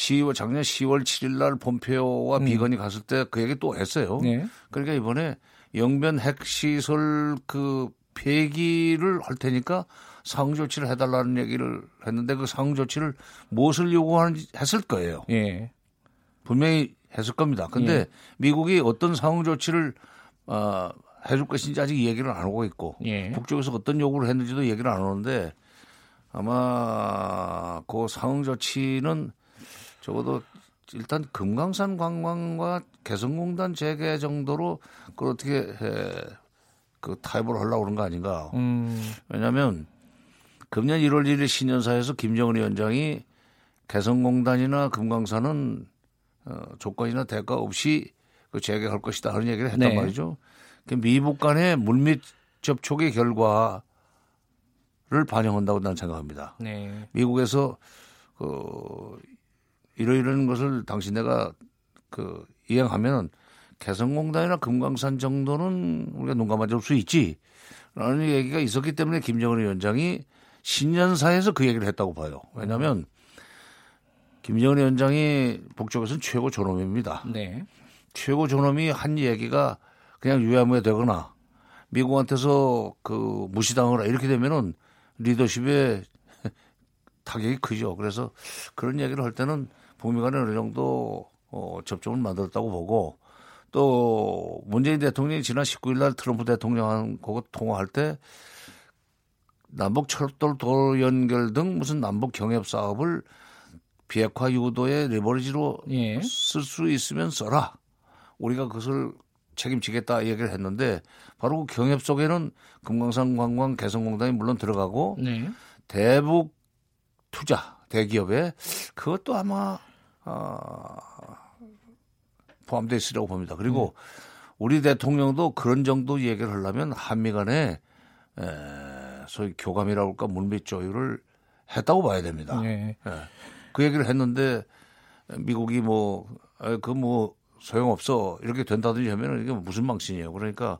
10월 작년 10월 7일 날 폼페오와 음. 비건이 갔을 때 그 얘기 또 했어요. 예. 그러니까 이번에 영변 핵시설 그 폐기를 할 테니까 상응 조치를 해달라는 얘기를 했는데 그 상응 조치를 무엇을 요구하는지 했을 거예요. 예. 분명히 했을 겁니다. 근데 예. 미국이 어떤 상응 조치를 어, 해줄 것인지 아직 얘기를 안 하고 있고 예. 북쪽에서 어떤 요구를 했는지도 얘기를 안 하는데 아마 그 상응 조치는 적어도 일단 금강산 관광과 개성공단 재개 정도로 그걸 어떻게 해, 그 타협을 하려고 그런 거 아닌가. 음. 왜냐하면 금년 1월 1일 신년사에서 김정은 위원장이 개성공단이나 금강산은 어, 조건이나 대가 없이 그 재개할 것이다 하는 얘기를 했단 네. 말이죠. 그 미북 간의 물밑 접촉의 결과를 반영한다고 나는 생각합니다. 네. 미국에서 그 이러이러한 것을 당신네가 그 이행하면 개성공단이나 금강산 정도는 우리가 눈 감아줄 수 있지. 라는 얘기가 있었기 때문에 김정은 위원장이 신년사에서 그 얘기를 했다고 봐요. 왜냐하면 김정은 위원장이 북쪽에서는 최고 존엄입니다. 네. 최고 존엄이 한 얘기가 그냥 유야무야 되거나 미국한테서 그 무시당하거나 이렇게 되면은 리더십에 타격이 크죠. 그래서 그런 얘기를 할 때는 북미 간에 어느 정도 어, 접점을 만들었다고 보고 또 문재인 대통령이 지난 19일 날 트럼프 대통령하고 통화할 때 남북 철도 도로 연결 등 무슨 남북 경협 사업을 비핵화 유도의 레버리지로 예. 쓸수 있으면 써라. 우리가 그것을 책임지겠다 얘기를 했는데 바로 그 경협 속에는 금강산 관광 개성공단이 물론 들어가고 네. 대북 투자 대기업에 그것도 아마 어, 포함되어 있으라고 봅니다. 그리고 음. 우리 대통령도 그런 정도 얘기를 하려면 한미 간에 에, 소위 교감이라고 할까 물밑 조율을 했다고 봐야 됩니다. 네. 예. 그 얘기를 했는데 미국이 뭐 그뭐 뭐 소용없어 이렇게 된다든지 하면은 이게 무슨 망신이에요. 그러니까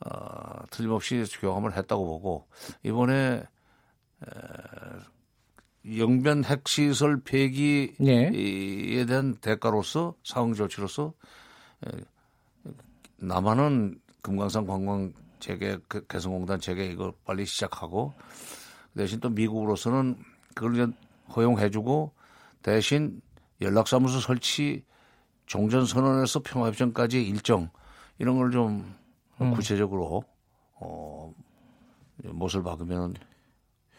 어, 틀림없이 교감을 했다고 보고 이번에 에, 영변 핵시설 폐기에 네. 대한 대가로서 상응 조치로서 에, 남한은 금강산 관광 재개 그 개성공단 재개 이거 빨리 시작하고 대신 또 미국으로서는 그걸 허용해주고 대신 연락사무소 설치 종전 선언에서 평화협정까지 일정 이런 걸좀 음. 구체적으로 어 못을 박으면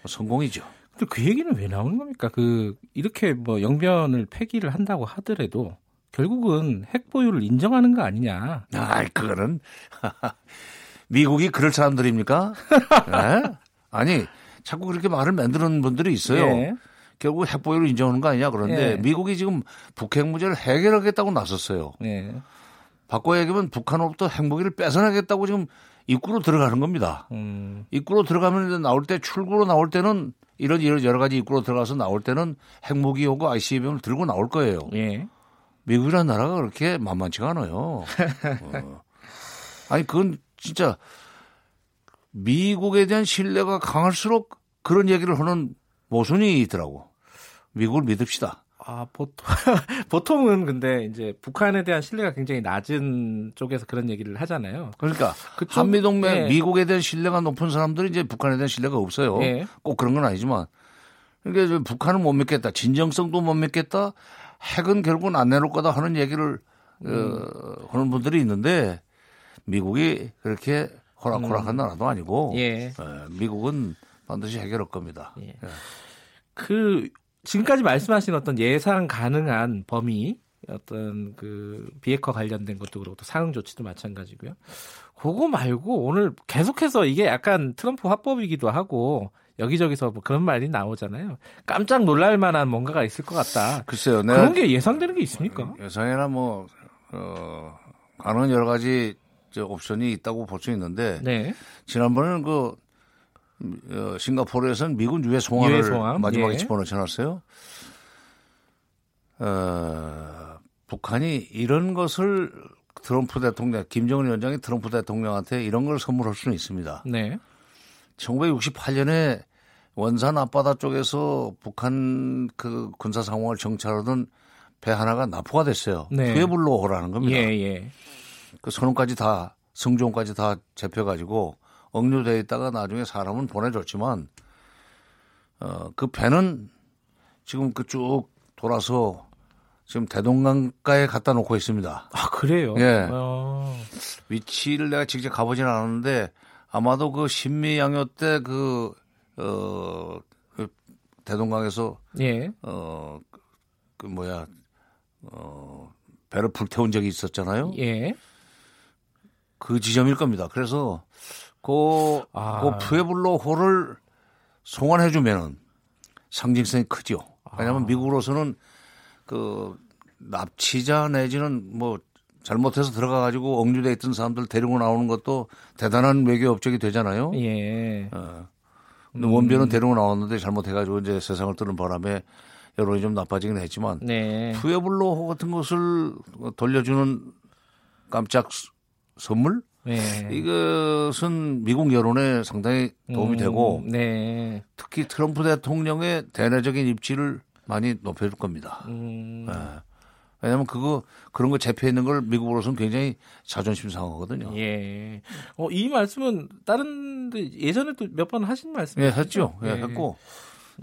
성공이죠. 근데 그 얘기는 왜 나오는 겁니까? 그 이렇게 뭐 영변을 폐기를 한다고 하더라도 결국은 핵 보유를 인정하는 거 아니냐? 아, 그거는 [laughs] 미국이 그럴 사람들입니까? 네? [laughs] 아니 자꾸 그렇게 말을 만드는 분들이 있어요. 예. 결국 핵 보유를 인정하는 거 아니냐 그런데 예. 미국이 지금 북핵 문제를 해결하겠다고 나섰어요. 예. 바꿔 얘기하면 북한으로부터 핵무기를 뺏어나겠다고 지금 입구로 들어가는 겁니다. 음. 입구로 들어가면 나올 때 출구로 나올 때는 이런 이런 여러 가지 입구로 들어가서 나올 때는 핵무기하고 ICBM을 들고 나올 거예요. 예. 미국이라는 나라가 그렇게 만만치가 않아요. 어. 아니 그건 진짜 미국에 대한 신뢰가 강할수록 그런 얘기를 하는 모순이 있더라고. 미국을 믿읍시다. 아, 보통, [laughs] 보통은 근데 이제 북한에 대한 신뢰가 굉장히 낮은 쪽에서 그런 얘기를 하잖아요. 그러니까 그쪽, 한미동맹 예. 미국에 대한 신뢰가 높은 사람들이 이제 북한에 대한 신뢰가 없어요. 예. 꼭 그런 건 아니지만. 그러니까 북한은 못 믿겠다. 진정성도 못 믿겠다. 핵은 결국은 안 내놓을 거다 하는 얘기를 어, 음. 어, 하는 분들이 있는데 미국이 그렇게 호락호락한 음. 나라도 아니고 예. 예. 미국은 반드시 해결할 겁니다. 예. 예. 그 지금까지 말씀하신 어떤 예상 가능한 범위 어떤 그 비핵화 관련된 것도 그렇고 또 상응 조치도 마찬가지고요. 그거 말고 오늘 계속해서 이게 약간 트럼프 화법이기도 하고 여기저기서 뭐 그런 말이 나오잖아요. 깜짝 놀랄 만한 뭔가가 있을 것 같다. 글쎄요. 그런 게 예상되는 게 있습니까? 예상이나 뭐, 어, 가능한 여러 가지 저 옵션이 있다고 볼 수 있는데. 네. 지난번에는 그 어, 싱가포르에서는 미군 유해 송환을 유해 송환? 마지막에 예. 집어넣지 않았어요? 어, 북한이 이런 것을 트럼프 대통령, 김정은 위원장이 트럼프 대통령한테 이런 걸 선물할 수는 있습니다. 네. 1968년에 원산 앞바다 쪽에서 북한 그 군사 상황을 정찰하던 배 하나가 납포가 됐어요. 네. 푸에블로호라는 겁니다. 예, 예. 그 선원까지 다 성종까지 다 잡혀가지고 억류돼 있다가 나중에 사람은 보내줬지만 어, 그 배는 지금 그 쭉 돌아서 지금 대동강가에 갖다 놓고 있습니다. 아 그래요? 예. 어. 위치를 내가 직접 가보진 않았는데 아마도 그 신미양요 때 그, 어, 그 대동강에서 예. 어, 그 뭐야, 어, 배를 불태운 적이 있었잖아요. 예. 그 지점일 겁니다. 그래서 그, 아. 그 푸에블로호를 송환해 주면은 상징성이 크죠. 왜냐하면 아. 미국으로서는 그 납치자 내지는 뭐 잘못해서 들어가 가지고 억류돼 있던 사람들 데리고 나오는 것도 대단한 외교 업적이 되잖아요. 예. 어. 근데 음. 원변은 데리고 나왔는데 잘못해 가지고 이제 세상을 뜨는 바람에 여론이 좀 나빠지긴 했지만 네. 푸에블로호 같은 것을 돌려주는 깜짝 선물 네. 이것은 미국 여론에 상당히 도움이 음, 되고 네. 특히 트럼프 대통령의 대내적인 입지를 많이 높여줄 겁니다. 음. 네. 왜냐하면 그거 그런 거 잡혀 있는 걸 미국으로서는 굉장히 자존심 상하거든요. 예. 어, 이 말씀은 다른 예전에 도몇번 하신 말씀이죠? 예, 했죠. 예, 예, 했고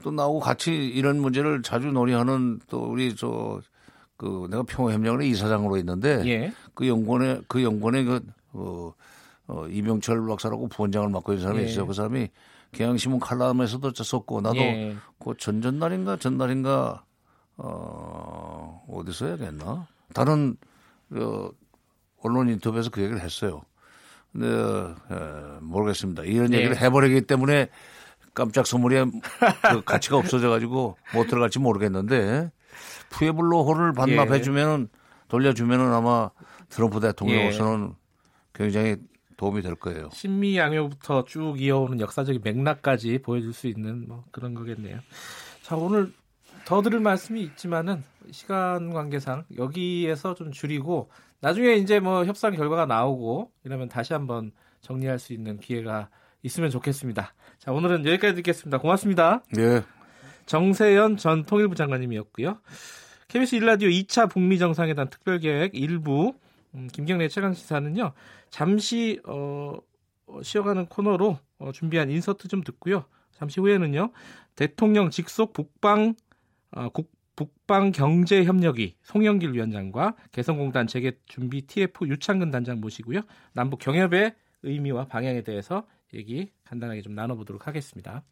또 나하고 같이 이런 문제를 자주 논의하는 또 우리 저 그 내가 평화협력원의 이사장으로 있는데 예. 그 연구원에 그 연구원에 그 어, 어, 이병철 박사라고 부원장을 맡고 있는 사람이 예. 있어요. 그 사람이 경향신문 칼럼에서도 썼고 나도 예. 그 전전날인가 전날인가 어, 어디서 해야겠나? 다른 그 언론 인터뷰에서 그 얘기를 했어요. 근데 에, 모르겠습니다. 이런 네. 얘기를 해버리기 때문에 깜짝 선물이 그 가치가 없어져 가지고 못 들어갈지 모르겠는데 푸에블로호를 반납해 주면은 예. 돌려주면은 아마 트럼프 대통령으로서는 예. 굉장히 도움이 될 거예요. 신미 양요부터 쭉 이어오는 역사적인 맥락까지 보여줄 수 있는 뭐 그런 거겠네요. 자 오늘 더 들을 말씀이 있지만은 시간 관계상 여기에서 좀 줄이고 나중에 이제 뭐 협상 결과가 나오고 이러면 다시 한번 정리할 수 있는 기회가 있으면 좋겠습니다. 자 오늘은 여기까지 듣겠습니다. 고맙습니다. 네. 정세현 전 통일부 장관님이었고요. KBS 일라디오 2차 북미 정상회담 특별계획 일부 음, 김경래 최강 시사는요. 잠시 어, 어, 쉬어가는 코너로 어, 준비한 인서트 좀 듣고요. 잠시 후에는요. 대통령 직속 북방 어, 국, 북방 경제 협력위 송영길 위원장과 개성공단 재개 준비 TF 유창근 단장 모시고요. 남북 경협의 의미와 방향에 대해서 얘기 간단하게 좀 나눠보도록 하겠습니다.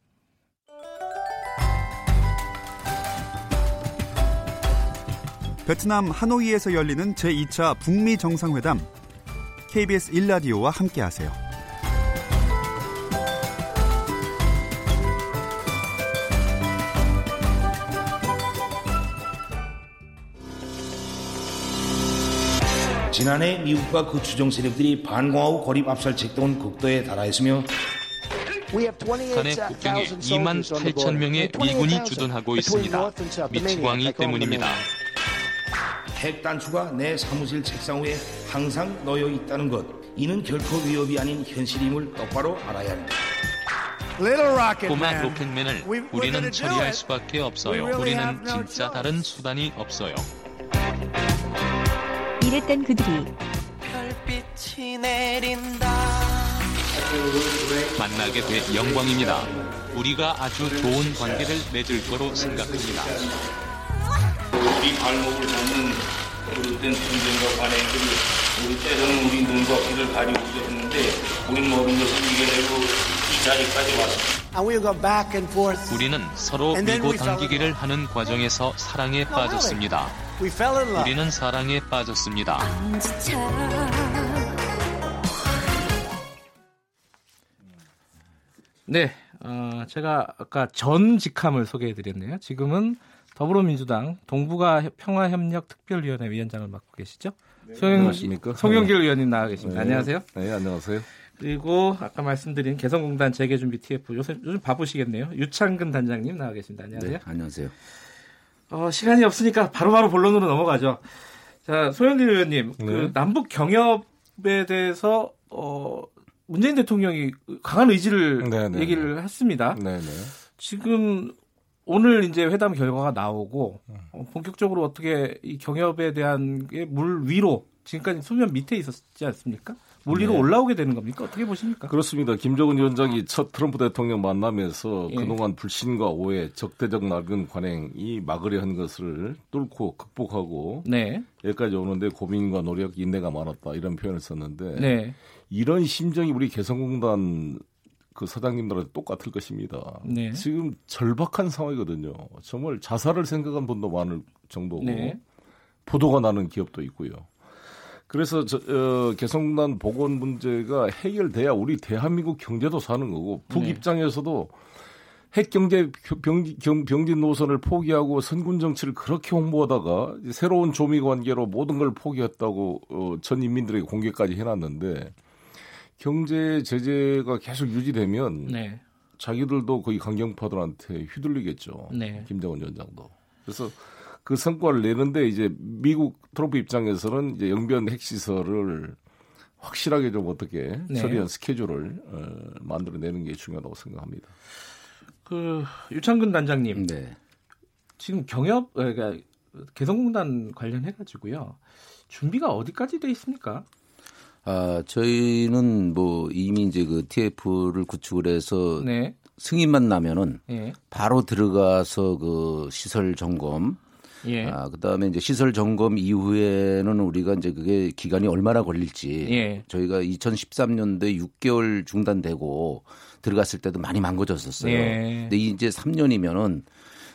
베트남 하노이에서 열리는 제2차 북미 정상회담 KBS 1라디오와 함께하세요. 지난해 미국과 그 주종 세력들이 반공하고 거립 압살책 동은 극도에 달하였으며 북한의 국경에 2만 8천 명의 미군이 주둔하고 있습니다. 미치광이 때문입니다. 핵 단추가 내 사무실 책상 위에 항상 놓여 있다는 것. 이는 결코 위협이 아닌 현실임을 똑바로 알아야 합니다. 꼬마 로켓맨을 우리는 처리할 수밖에 없어요. 우리는 진짜 다른 수단이 없어요. 이랬던 그들이 별빛이 내린다. 만나게 돼 영광입니다. 우리가 아주 좋은 관계를 맺을 거로 생각합니다. 우리 발목을 잡는 그릇된 전쟁과 관행들이 우리 때로는 우리 눈과 귀를 가리고 있었는데 우리 모든 것을 이겨내고 이 자리까지 왔습니다. 우리는 서로 밀고 당기기를 하는 과정에서 사랑에 빠졌습니다. 우리는 사랑에 빠졌습니다. 네, 어, 제가 아까 전 직함을 소개해드렸네요. 지금은 더불어민주당 동북아 평화협력 특별위원회 위원장을 맡고 계시죠? 네, 안녕하십니까? 송영길 의원님 나와 계십니다. 네. 안녕하세요. 네, 안녕하세요. 그리고 아까 말씀드린 개성공단 재개 준비 TF 요새 요즘 바쁘시겠네요. 유창근 단장님 나와 계십니다. 안녕하세요. 네, 안녕하세요. 어, 시간이 없으니까 바로 바로 본론으로 넘어가죠. 자, 소영길 의원님, 그 네. 남북 경협에 대해서 어, 문재인 대통령이 강한 의지를 네, 네, 얘기를 했습니다. 네, 네. 지금 오늘 이제 회담 결과가 나오고 어, 본격적으로 어떻게 이 경협에 대한 게 물 위로 지금까지 수면 밑에 있었지 않습니까? 물 위로 네. 올라오게 되는 겁니까? 어떻게 보십니까? 그렇습니다. 김정은 위원장이 첫 트럼프 대통령 만나면서 예. 그동안 불신과 오해, 적대적 낡은 관행이 막으려 한 것을 뚫고 극복하고 네. 여기까지 오는데 고민과 노력, 인내가 많았다 이런 표현을 썼는데 네. 이런 심정이 우리 개성공단 그 사장님들한테 똑같을 것입니다. 네. 지금 절박한 상황이거든요. 정말 자살을 생각한 분도 많을 정도고 네. 보도가 나는 기업도 있고요. 그래서 저, 어, 개성공단 복원 문제가 해결돼야 우리 대한민국 경제도 사는 거고 북 네. 입장에서도 핵 경제 병- 경- 병진 노선을 포기하고 선군 정치를 그렇게 홍보하다가 새로운 조미 관계로 모든 걸 포기했다고 어, 전 인민들에게 공개까지 해놨는데 경제 제재가 계속 유지되면 네. 자기들도 거의 강경파들한테 휘둘리겠죠. 네. 김정은 위원장도. 그래서 그 성과를 내는데 이제 미국 트럼프 입장에서는 이제 영변 핵시설을 확실하게 좀 어떻게 네. 처리한 스케줄을 어, 만들어내는 게 중요하다고 생각합니다. 그 유창근 단장님. 네. 지금 경협 어, 그러니까 개성공단 관련해 가지고요. 준비가 어디까지 돼 있습니까? 아, 저희는 뭐 이미 이제 그 TF를 구축을 해서 네. 승인만 나면은 예. 바로 들어가서 그 시설 점검 예. 아, 그다음에 이제 시설 점검 이후에는 우리가 이제 그게 기간이 얼마나 걸릴지 예. 저희가 2013년도에 6개월 중단되고 들어갔을 때도 많이 망가졌었어요. 예. 근데 이제 3년이면은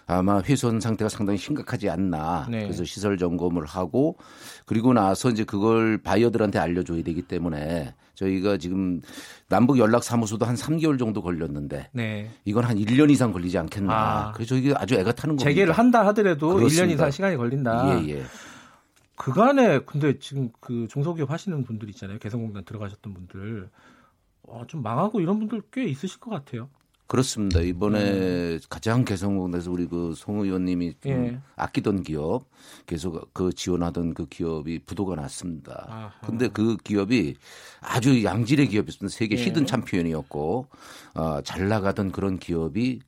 아마 훼손 상태가 상당히 심각하지 않나. 네. 그래서 시설 점검을 하고 그리고 나서 이제 그걸 바이어들한테 알려줘야 되기 때문에 저희가 지금 남북 연락 사무소도 한 3개월 정도 걸렸는데 네. 이건 한 1년 이상 걸리지 않겠나. 아. 그래서 이게 아주 애가 타는 겁니다. 재개를 한다 하더라도 그렇습니다. 1년 이상 시간이 걸린다. 예, 예. 그간에 근데 지금 그 중소기업 하시는 분들 있잖아요. 개성공단 들어가셨던 분들 어, 좀 망하고 이런 분들 꽤 있으실 것 같아요. 그렇습니다. 이번에 가장 개성공단에서 우리 그 송 의원님이 좀 예. 아끼던 기업 계속 그 지원하던 그 기업이 부도가 났습니다. 아하. 근데 그 기업이 아주 양질의 기업이었습니다. 세계 예. 히든 챔피언이었고 어, 잘 나가던 그런 기업이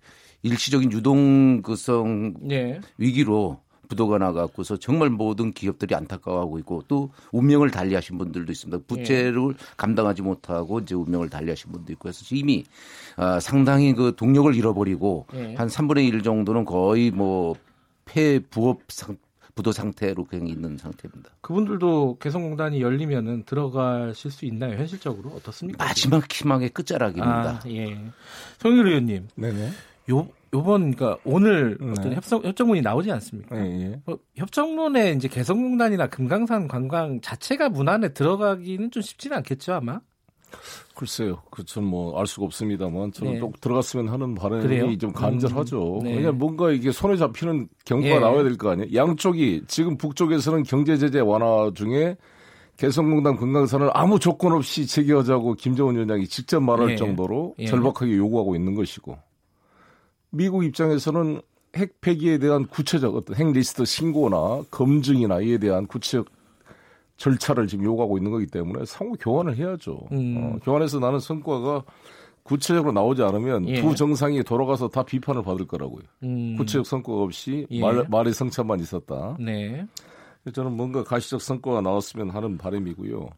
일시적인 유동성 예. 위기로 부도가 나갖고서 정말 모든 기업들이 안타까워하고 있고 또 운명을 달리하신 분들도 있습니다. 부채를 감당하지 못하고 이제 운명을 달리하신 분도 있고 해서 이미 아, 상당히 그 동력을 잃어버리고 예. 한 3분의 1 정도는 거의 뭐 폐부업 상, 부도 상태로 그냥 있는 상태입니다. 그분들도 개성공단이 열리면은 들어가실 수 있나요? 현실적으로 어떻습니까? 마지막 희망의 끝자락입니다. 아, 예. 송일 의원님. 네네. 요 요번 그러니까 오늘 네. 어떤 협상 협정문이 나오지 않습니까? 예, 예. 어, 협정문에 이제 개성공단이나 금강산 관광 자체가 문안에 들어가기는 좀 쉽지는 않겠죠 아마. 글쎄요. 그전 뭐알 수가 없습니다만 저는 네. 또 들어갔으면 하는 바람이 그래요? 좀 간절하죠. 음, 네. 왜냐하면 뭔가 이게 손에 잡히는 경과가 예. 나와야 될 거 아니에요. 양쪽이 지금 북쪽에서는 경제 제재 완화 중에 개성공단 금강산을 아무 조건 없이 재개하자고 김정은 위원장이 직접 말할 예. 정도로 예. 절박하게 요구하고 있는 것이고 미국 입장에서는 핵 폐기에 대한 구체적 어떤 핵 리스트 신고나 검증이나 이에 대한 구체적 절차를 지금 요구하고 있는 거기 때문에 상호 교환을 해야죠. 음. 어, 교환해서 나는 성과가 구체적으로 나오지 않으면 예. 두 정상이 돌아가서 다 비판을 받을 거라고요. 음. 구체적 성과가 없이 예. 말, 말의 성차만 있었다. 네. 저는 뭔가 가시적 성과가 나왔으면 하는 바람이고요.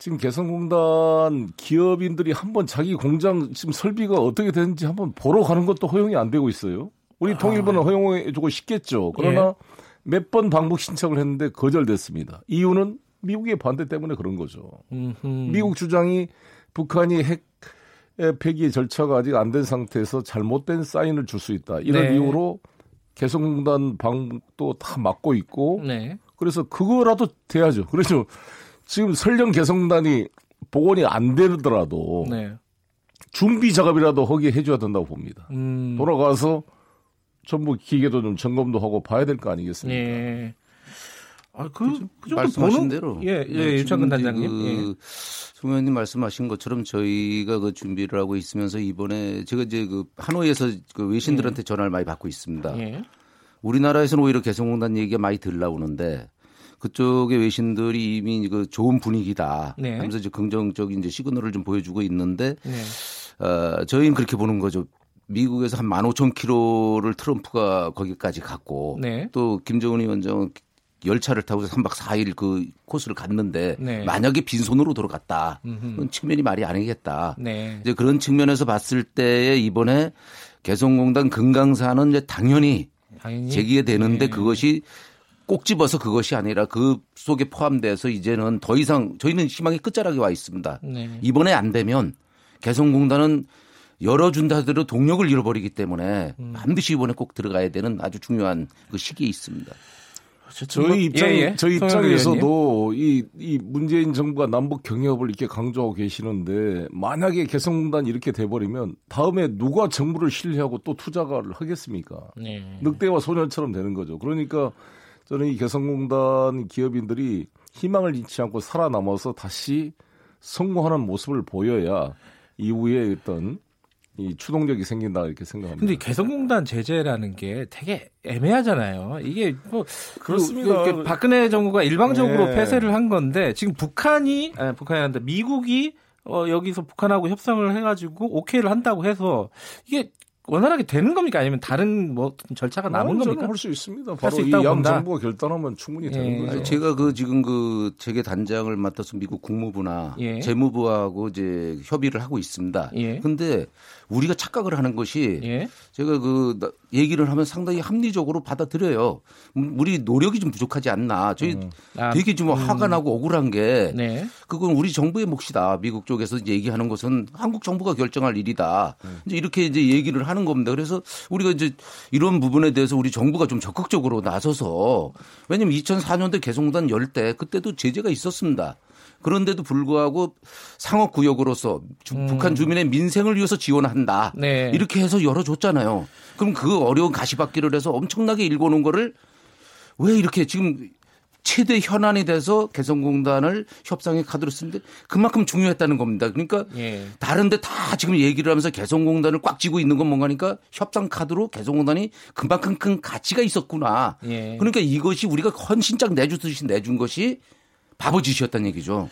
지금 개성공단 기업인들이 한번 자기 공장 지금 설비가 어떻게 되는지 한번 보러 가는 것도 허용이 안 되고 있어요. 우리 아. 통일부는 허용해주고 싶겠죠. 그러나 예. 몇번 방북 신청을 했는데 거절됐습니다. 이유는 미국의 반대 때문에 그런 거죠. 음흠. 미국 주장이 북한이 핵 폐기 절차가 아직 안 된 상태에서 잘못된 사인을 줄 수 있다. 이런 네. 이유로 개성공단 방북도 다 막고 있고 네. 그래서 그거라도 돼야죠. 그래서 지금 설령 개성공단이 복원이 안 되더라도 네. 준비 작업이라도 허기 해줘야 된다고 봅니다. 음. 돌아가서 전부 기계도 좀 점검도 하고 봐야 될 거 아니겠습니까? 예. 아, 그, 그, 그 말씀하신 보는, 대로. 예, 예, 네, 유창근 단장님. 그, 예. 송 의원님 말씀하신 것처럼 저희가 그 준비를 하고 있으면서 이번에 제가 이제 그 하노이에서 그 외신들한테 예. 전화를 많이 받고 있습니다. 예. 우리나라에서는 오히려 개성공단 얘기가 많이 들 나오는데 그쪽의 외신들이 이미 그 좋은 분위기다 네. 하면서 이제 긍정적인 이제 시그널을 좀 보여주고 있는데 네. 어, 저희는 그렇게 보는 거죠. 미국에서 한 15,000km를 트럼프가 거기까지 갔고 네. 또 김정은 위원장은 열차를 타고 3박 4일 그 코스를 갔는데 네. 만약에 빈손으로 돌아갔다. 그런 측면이 말이 아니겠다. 네. 이제 그런 측면에서 봤을 때에 이번에 개성공단 금강산은 이제 당연히, 당연히? 제기가 되는데 네. 그것이 꼭 집어서 그것이 아니라 그 속에 포함돼서 이제는 더 이상 저희는 희망이 끝자락에 와 있습니다. 네. 이번에 안 되면 개성공단은 열어준다 하더라도 동력을 잃어버리기 때문에 음. 반드시 이번에 꼭 들어가야 되는 아주 중요한 그 시기에 있습니다. 저희 뭐, 입장, 예, 예. 저희 입장에서도 이, 이 문재인 정부가 남북 경협을 이렇게 강조하고 계시는데 만약에 개성공단이 이렇게 돼버리면 다음에 누가 정부를 신뢰하고 또 투자를 하겠습니까? 네. 늑대와 소년처럼 되는 거죠. 그러니까 저는 이 개성공단 기업인들이 희망을 잃지 않고 살아남아서 다시 성공하는 모습을 보여야 이후에 어떤 이 추동력이 생긴다 이렇게 생각합니다. 근데 개성공단 제재라는 게 되게 애매하잖아요. 이게 뭐 그렇습니다. 그, 박근혜 정부가 일방적으로 네. 폐쇄를 한 건데 지금 북한이 아니, 북한이 한다 미국이 어, 여기서 북한하고 협상을 해가지고 오케이를 한다고 해서 이게 원활하게 되는 겁니까? 아니면 다른 뭐 절차가 남은 겁니까? 할 수 있습니다. 바로 이양 정부가 결단하면 충분히 예. 되는 거죠. 제가 그 지금 그 재계 단장을 맡아서 미국 국무부나 예. 재무부하고 이제 협의를 하고 있습니다. 예. 근데 우리가 착각을 하는 것이 예. 제가 그 얘기를 하면 상당히 합리적으로 받아들여요. 음, 우리 노력이 좀 부족하지 않나. 저희 음. 아, 되게 좀 음. 화가 나고 억울한 게 네. 그건 우리 정부의 몫이다. 미국 쪽에서 얘기하는 것은 한국 정부가 결정할 일이다. 음. 이제 이렇게 이제 얘기를 하는 겁니다. 그래서 우리가 이제 이런 부분에 대해서 우리 정부가 좀 적극적으로 나서서 왜냐면 2004년도 개성공단 열 때 그때도 제재가 있었습니다. 그런데도 불구하고 상업 구역으로서 음. 북한 주민의 민생을 위해서 지원한다. 네. 이렇게 해서 열어줬잖아요. 그럼 그 어려운 가시밭길을 해서 엄청나게 일궈놓은 거를 왜 이렇게 지금 최대 현안이 돼서 개성공단을 협상의 카드로 쓰는데 그만큼 중요했다는 겁니다. 그러니까 예. 다른데 다 지금 얘기를 하면서 개성공단을 꽉 쥐고 있는 건 뭔가니까 협상 카드로 개성공단이 그만큼 큰 가치가 있었구나. 예. 그러니까 이것이 우리가 헌신짝 내주듯이 내준 것이 바보짓이었다는 얘기죠.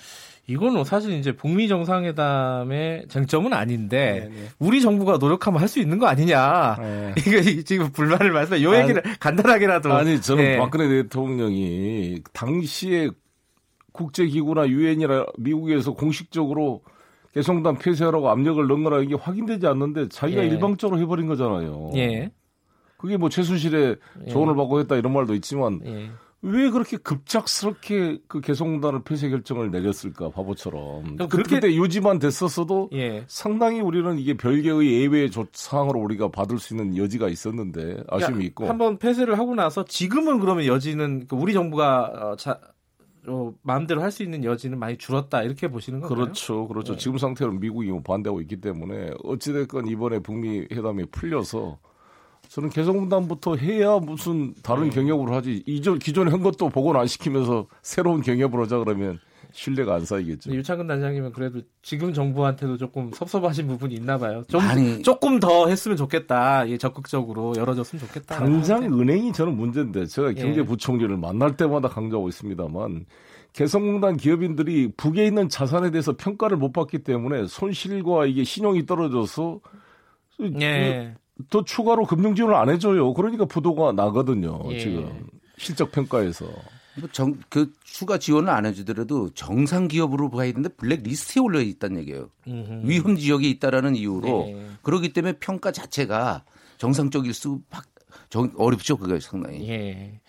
이거는 뭐 사실 이제 북미 정상회담의 쟁점은 아닌데 네네. 네. 우리 정부가 노력하면 할 수 있는 거 아니냐. 네. [laughs] 이거 지금 불만을 말씀. 요 얘기를 아니, 간단하게라도. 아니 저는 네. 박근혜 대통령이 당시에 국제기구나 유엔이나 미국에서 공식적으로 개성단 폐쇄하라고 압력을 넣은 거라 이게 확인되지 않는데 자기가 예. 일방적으로 해버린 거잖아요. 예. 그게 뭐 최순실의 예. 조언을 받고 했다 이런 말도 있지만. 예. 왜 그렇게 급작스럽게 그 개성공단을 폐쇄 결정을 내렸을까 바보처럼 그렇게 때 유지만 됐었어도 예. 상당히 우리는 이게 별개의 예외 사항으로 우리가 받을 수 있는 여지가 있었는데 아쉬움이 있고 한번 폐쇄를 하고 나서 지금은 그러면 여지는 그 우리 정부가 어, 자, 어, 마음대로 할 수 있는 여지는 많이 줄었다 이렇게 보시는 건가요? 그렇죠, 그렇죠. 네. 지금 상태로는 미국이 뭐 반대하고 있기 때문에 어찌됐건 이번에 북미 회담이 풀려서 저는 개성공단부터 해야 무슨 다른 네. 경협을 하지. 이전 기존에 한 것도 복원 안 시키면서 새로운 경협을 하자 그러면 신뢰가 안 쌓이겠죠. 유창근 단장님은 그래도 지금 정부한테도 조금 섭섭하신 부분이 있나 봐요. 좀 아니, 조금 더 했으면 좋겠다. 예, 적극적으로 열어줬으면 좋겠다. 당장 은행이 저는 문제인데 제가 경제부총리를 예. 만날 때마다 강조하고 있습니다만 개성공단 기업인들이 북에 있는 자산에 대해서 평가를 못 받기 때문에 손실과 이게 신용이 떨어져서 예. 더 추가로 금융 지원을 안 해줘요. 그러니까 부도가 나거든요. 예. 지금 실적 평가에서. 뭐 정, 그 추가 지원을 안 해주더라도 정상 기업으로 봐야 되는데 블랙 리스트에 올려 있다는 얘기예요. 음흠. 위험 지역에 있다라는 이유로 네. 그렇기 때문에 평가 자체가 정상적일 수 어렵죠. 그게 상당히. 예.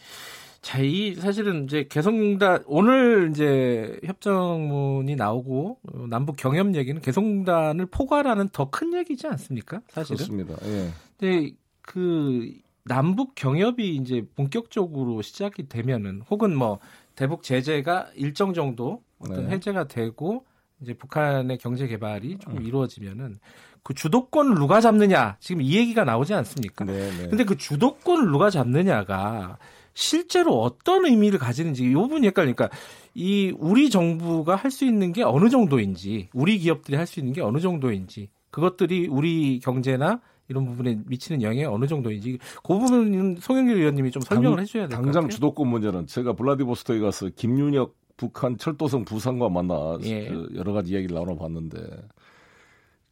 자, 이 사실은 이제 개성공단 오늘 이제 협정문이 나오고 남북 경협 얘기는 개성공단을 포괄하는 더 큰 얘기지 않습니까? 사실은. 그렇습니다. 예. 근데 그 남북 경협이 이제 본격적으로 시작이 되면은 혹은 뭐 대북 제재가 일정 정도 어떤 네. 해제가 되고 이제 북한의 경제 개발이 좀 음. 이루어지면은 그 주도권을 누가 잡느냐 지금 이 얘기가 나오지 않습니까? 네, 네. 근데 그 주도권을 누가 잡느냐가 실제로 어떤 의미를 가지는지 이 부분이 헷갈리니까 이 우리 정부가 할 수 있는 게 어느 정도인지 우리 기업들이 할 수 있는 게 어느 정도인지 그것들이 우리 경제나 이런 부분에 미치는 영향이 어느 정도인지 그 부분은 송영길 의원님이 좀 설명을 당, 해줘야 될 것 같아요. 당장 주도권 문제는 제가 블라디보스토크에 가서 김윤혁 북한 철도성 부상과 만나 예. 그 여러 가지 이야기를 나눠봤는데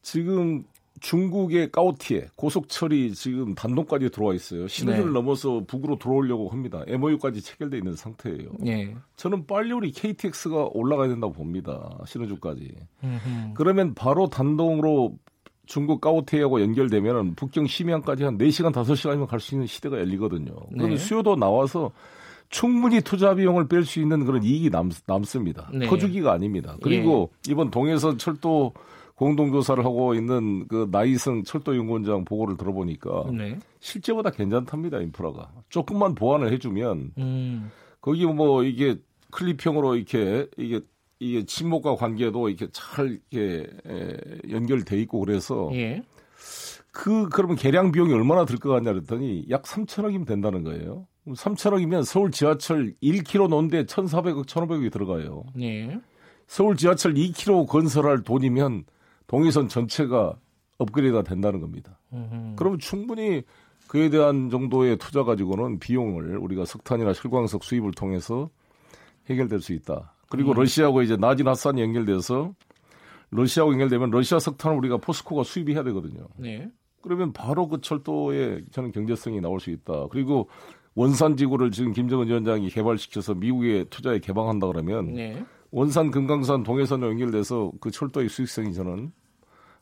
지금 중국의 까오티에 고속철이 지금 단동까지 들어와 있어요. 신호를 네. 넘어서 북으로 들어오려고 합니다. MOU까지 체결돼 있는 상태예요. 네. 저는 빨리 우리 KTX가 올라가야 된다고 봅니다. 신호주까지. 그러면 바로 단동으로 중국 까오티하고 연결되면 북경 심양까지 한 4시간 5시간이면 갈 수 있는 시대가 열리거든요. 그런데 네. 수요도 나와서 충분히 투자 비용을 뺄 수 있는 그런 이익이 남, 남습니다. 네. 퍼주기가 아닙니다. 그리고 예. 이번 동해선 철도 공동조사를 하고 있는 그 나이승 철도연구원장 보고를 들어보니까 네. 실제보다 괜찮답니다 인프라가 조금만 보완을 해주면 음. 거기 뭐 이게 클립형으로 이렇게 이게 이게 친목과 관계도 이렇게 잘 이렇게 연결돼 있고 그래서 예. 그 그러면 개량 비용이 얼마나 들 것 같냐 그랬더니 약 3천억이면 된다는 거예요. 3천억이면 서울 지하철 1km 놓는데 1,400억, 1,500억이 들어가요. 예. 서울 지하철 2km 건설할 돈이면 동의선 전체가 업그레이드가 된다는 겁니다. 음흠. 그러면 충분히 그에 대한 정도의 투자 가지고는 비용을 우리가 석탄이나 실광석 수입을 통해서 해결될 수 있다. 그리고 음. 러시아하고 이제 나진 하산이 연결돼서 러시아하고 연결되면 러시아 석탄을 우리가 포스코가 수입해야 되거든요. 네. 그러면 바로 그 철도에 저는 경제성이 나올 수 있다. 그리고 원산 지구를 지금 김정은 위원장이 개발시켜서 미국에 투자에 개방한다 그러면 네. 원산, 금강산, 동해선에 연결돼서 그 철도의 수익성이 저는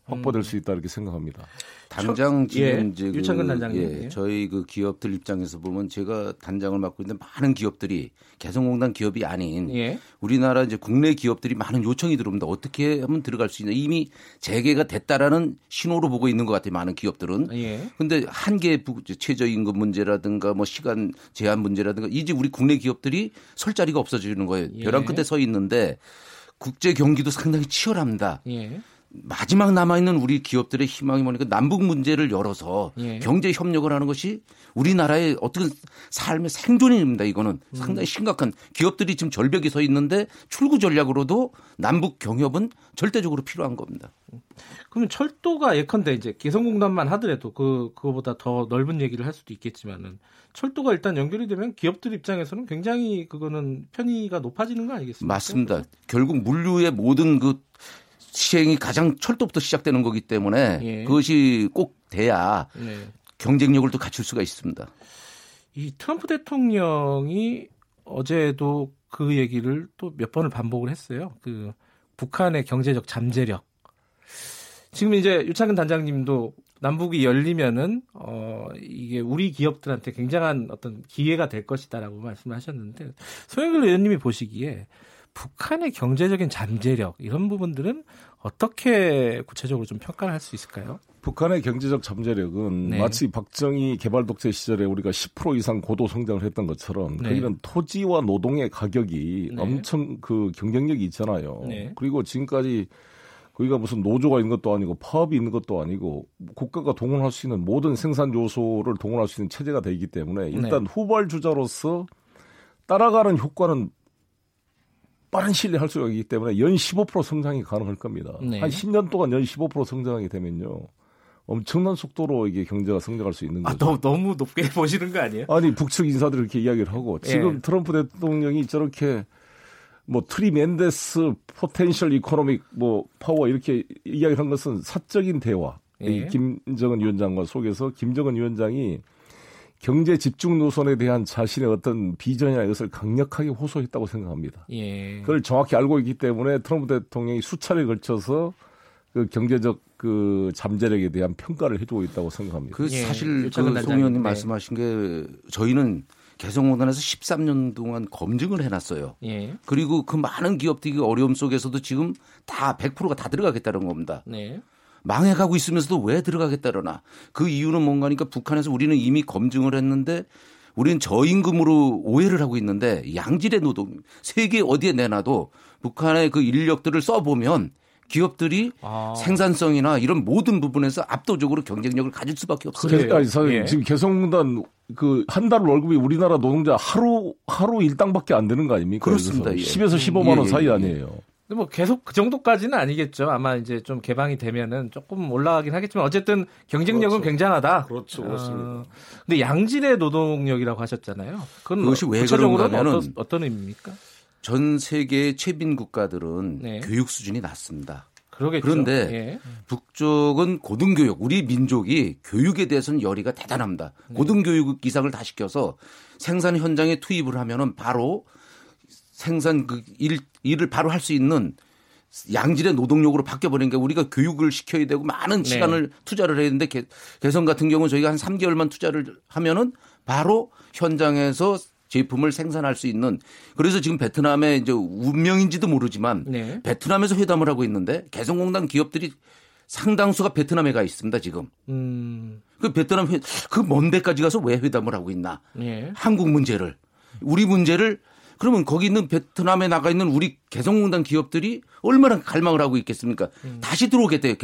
확보될 음. 수 있다 이렇게 생각합니다. 당장 지금 예, 이제 그, 단장님. 예, 저희 그 기업들 입장에서 보면 제가 단장을 맡고 있는 많은 기업들이 개성공단 기업이 아닌 예. 우리나라 이제 국내 기업들이 많은 요청이 들어옵니다. 어떻게 하면 들어갈 수 있냐. 이미 재개가 됐다라는 신호로 보고 있는 것 같아요. 많은 기업들은. 예. 근데 한계 최저임금 문제라든가 뭐 시간 제한 문제라든가 이제 우리 국내 기업들이 설 자리가 없어지는 거예요. 예. 벼랑 끝에 서 있는데 국제 경기도 상당히 치열합니다. 예. 마지막 남아있는 우리 기업들의 희망이 뭐니까 남북 문제를 열어서 예. 경제 협력을 하는 것이 우리나라의 어떤 삶의 생존입니다. 이거는 음. 상당히 심각한 기업들이 지금 절벽에 서 있는데 출구 전략으로도 남북 경협은 절대적으로 필요한 겁니다. 그러면 철도가 예컨대 이제 개성공단만 하더라도 그 그거보다 더 넓은 얘기를 할 수도 있겠지만은 철도가 일단 연결이 되면 기업들 입장에서는 굉장히 그거는 편의가 높아지는 거 아니겠습니까? 맞습니다. 결국 물류의 모든 그 시행이 가장 철도부터 시작되는 거기 때문에 예. 그것이 꼭 돼야 네. 경쟁력을 또 갖출 수가 있습니다. 이 트럼프 대통령이 어제도 그 얘기를 또 몇 번을 반복을 했어요. 그 북한의 경제적 잠재력. 지금 이제 유창근 단장님도 남북이 열리면은 어 이게 우리 기업들한테 굉장한 어떤 기회가 될 것이다라고 말씀하셨는데 소영길 의원님이 보시기에 북한의 경제적인 잠재력 이런 부분들은 어떻게 구체적으로 좀 평가를 할 수 있을까요? 북한의 경제적 잠재력은 네. 마치 박정희 개발 독재 시절에 우리가 10% 이상 고도 성장을 했던 것처럼 네. 거기는 토지와 노동의 가격이 네. 엄청 그 경쟁력이 있잖아요. 네. 그리고 지금까지 거기가 무슨 노조가 있는 것도 아니고 파업이 있는 것도 아니고 국가가 동원할 수 있는 모든 생산 요소를 동원할 수 있는 체제가 되기 때문에 일단 네. 후발주자로서 따라가는 효과는 빠른 시일에 할 수가 있기 때문에 연 15% 성장이 가능할 겁니다. 네. 한 10년 동안 연 15% 성장하게 되면요. 엄청난 속도로 이게 경제가 성장할 수 있는 아, 거죠. 아, 너무, 너무 높게 [laughs] 보시는 거 아니에요? 아니 북측 인사들이 이렇게 이야기를 하고 지금 예. 트럼프 대통령이 저렇게 뭐 tremendous potential economic 뭐 파워 이렇게 이야기를 한 것은 사적인 대화. 예. 이 김정은 위원장과 속에서 김정은 위원장이 경제 집중 노선에 대한 자신의 어떤 비전이나 이것을 강력하게 호소했다고 생각합니다. 예. 그걸 정확히 알고 있기 때문에 트럼프 대통령이 수차례 걸쳐서 그 경제적 그 잠재력에 대한 평가를 해주고 있다고 생각합니다. 그 예. 사실 그송 의원님 네. 말씀하신 게 저희는 개성공단에서 13년 동안 검증을 해놨어요. 예. 그리고 그 많은 기업들이 어려움 속에서도 지금 다 100%가 다 들어가겠다는 겁니다. 네. 망해가고 있으면서도 왜 들어가겠다려나. 그 이유는 뭔가니까 북한에서 우리는 이미 검증을 했는데 우리는 저임금으로 오해를 하고 있는데 양질의 노동 세계 어디에 내놔도 북한의 그 인력들을 써보면 기업들이 아. 생산성이나 이런 모든 부분에서 압도적으로 경쟁력을 가질 수밖에 없어요. 그러니까 예. 지금 개성공단 그 한 달 월급이 우리나라 노동자 하루 하루 일당밖에 안 되는 거 아닙니까? 그렇습니다. 예. 10에서 15만 원 예, 예, 사이 예. 아니에요. 근데 뭐 계속 그 정도까지는 아니겠죠. 아마 이제 좀 개방이 되면은 조금 올라가긴 하겠지만 어쨌든 경쟁력은 그렇죠. 굉장하다. 그렇죠. 그렇습니다. 어, 근데 양질의 노동력이라고 하셨잖아요. 그건 그것이 왜 그런가면은 어떤, 어떤 의미입니까? 전 세계 최빈 국가들은 네. 교육 수준이 낮습니다. 그러겠죠. 그런데 예. 북쪽은 고등교육, 우리 민족이 교육에 대해서는 열의가 대단합니다. 네. 고등교육 이상을 다 시켜서 생산 현장에 투입을 하면은 바로 생산 그 일, 일을 바로 할 수 있는 양질의 노동력으로 바뀌어버린 게 우리가 교육을 시켜야 되고 많은 네. 시간을 투자를 해야 되는데 개, 개성 같은 경우는 저희가 한 3개월만 투자를 하면은 바로 현장에서 제품을 생산할 수 있는 그래서 지금 베트남의 이제 운명인지도 모르지만 네. 베트남에서 회담을 하고 있는데 개성공단 기업들이 상당수가 베트남에 가 있습니다 지금. 음. 그 베트남 회, 그먼 데까지 가서 왜 회담을 하고 있나? 네. 한국 문제를 우리 문제를 그러면 거기 있는 베트남에 나가 있는 우리 개성공단 기업들이 얼마나 갈망을 하고 있겠습니까? 음. 다시 들어오겠대요.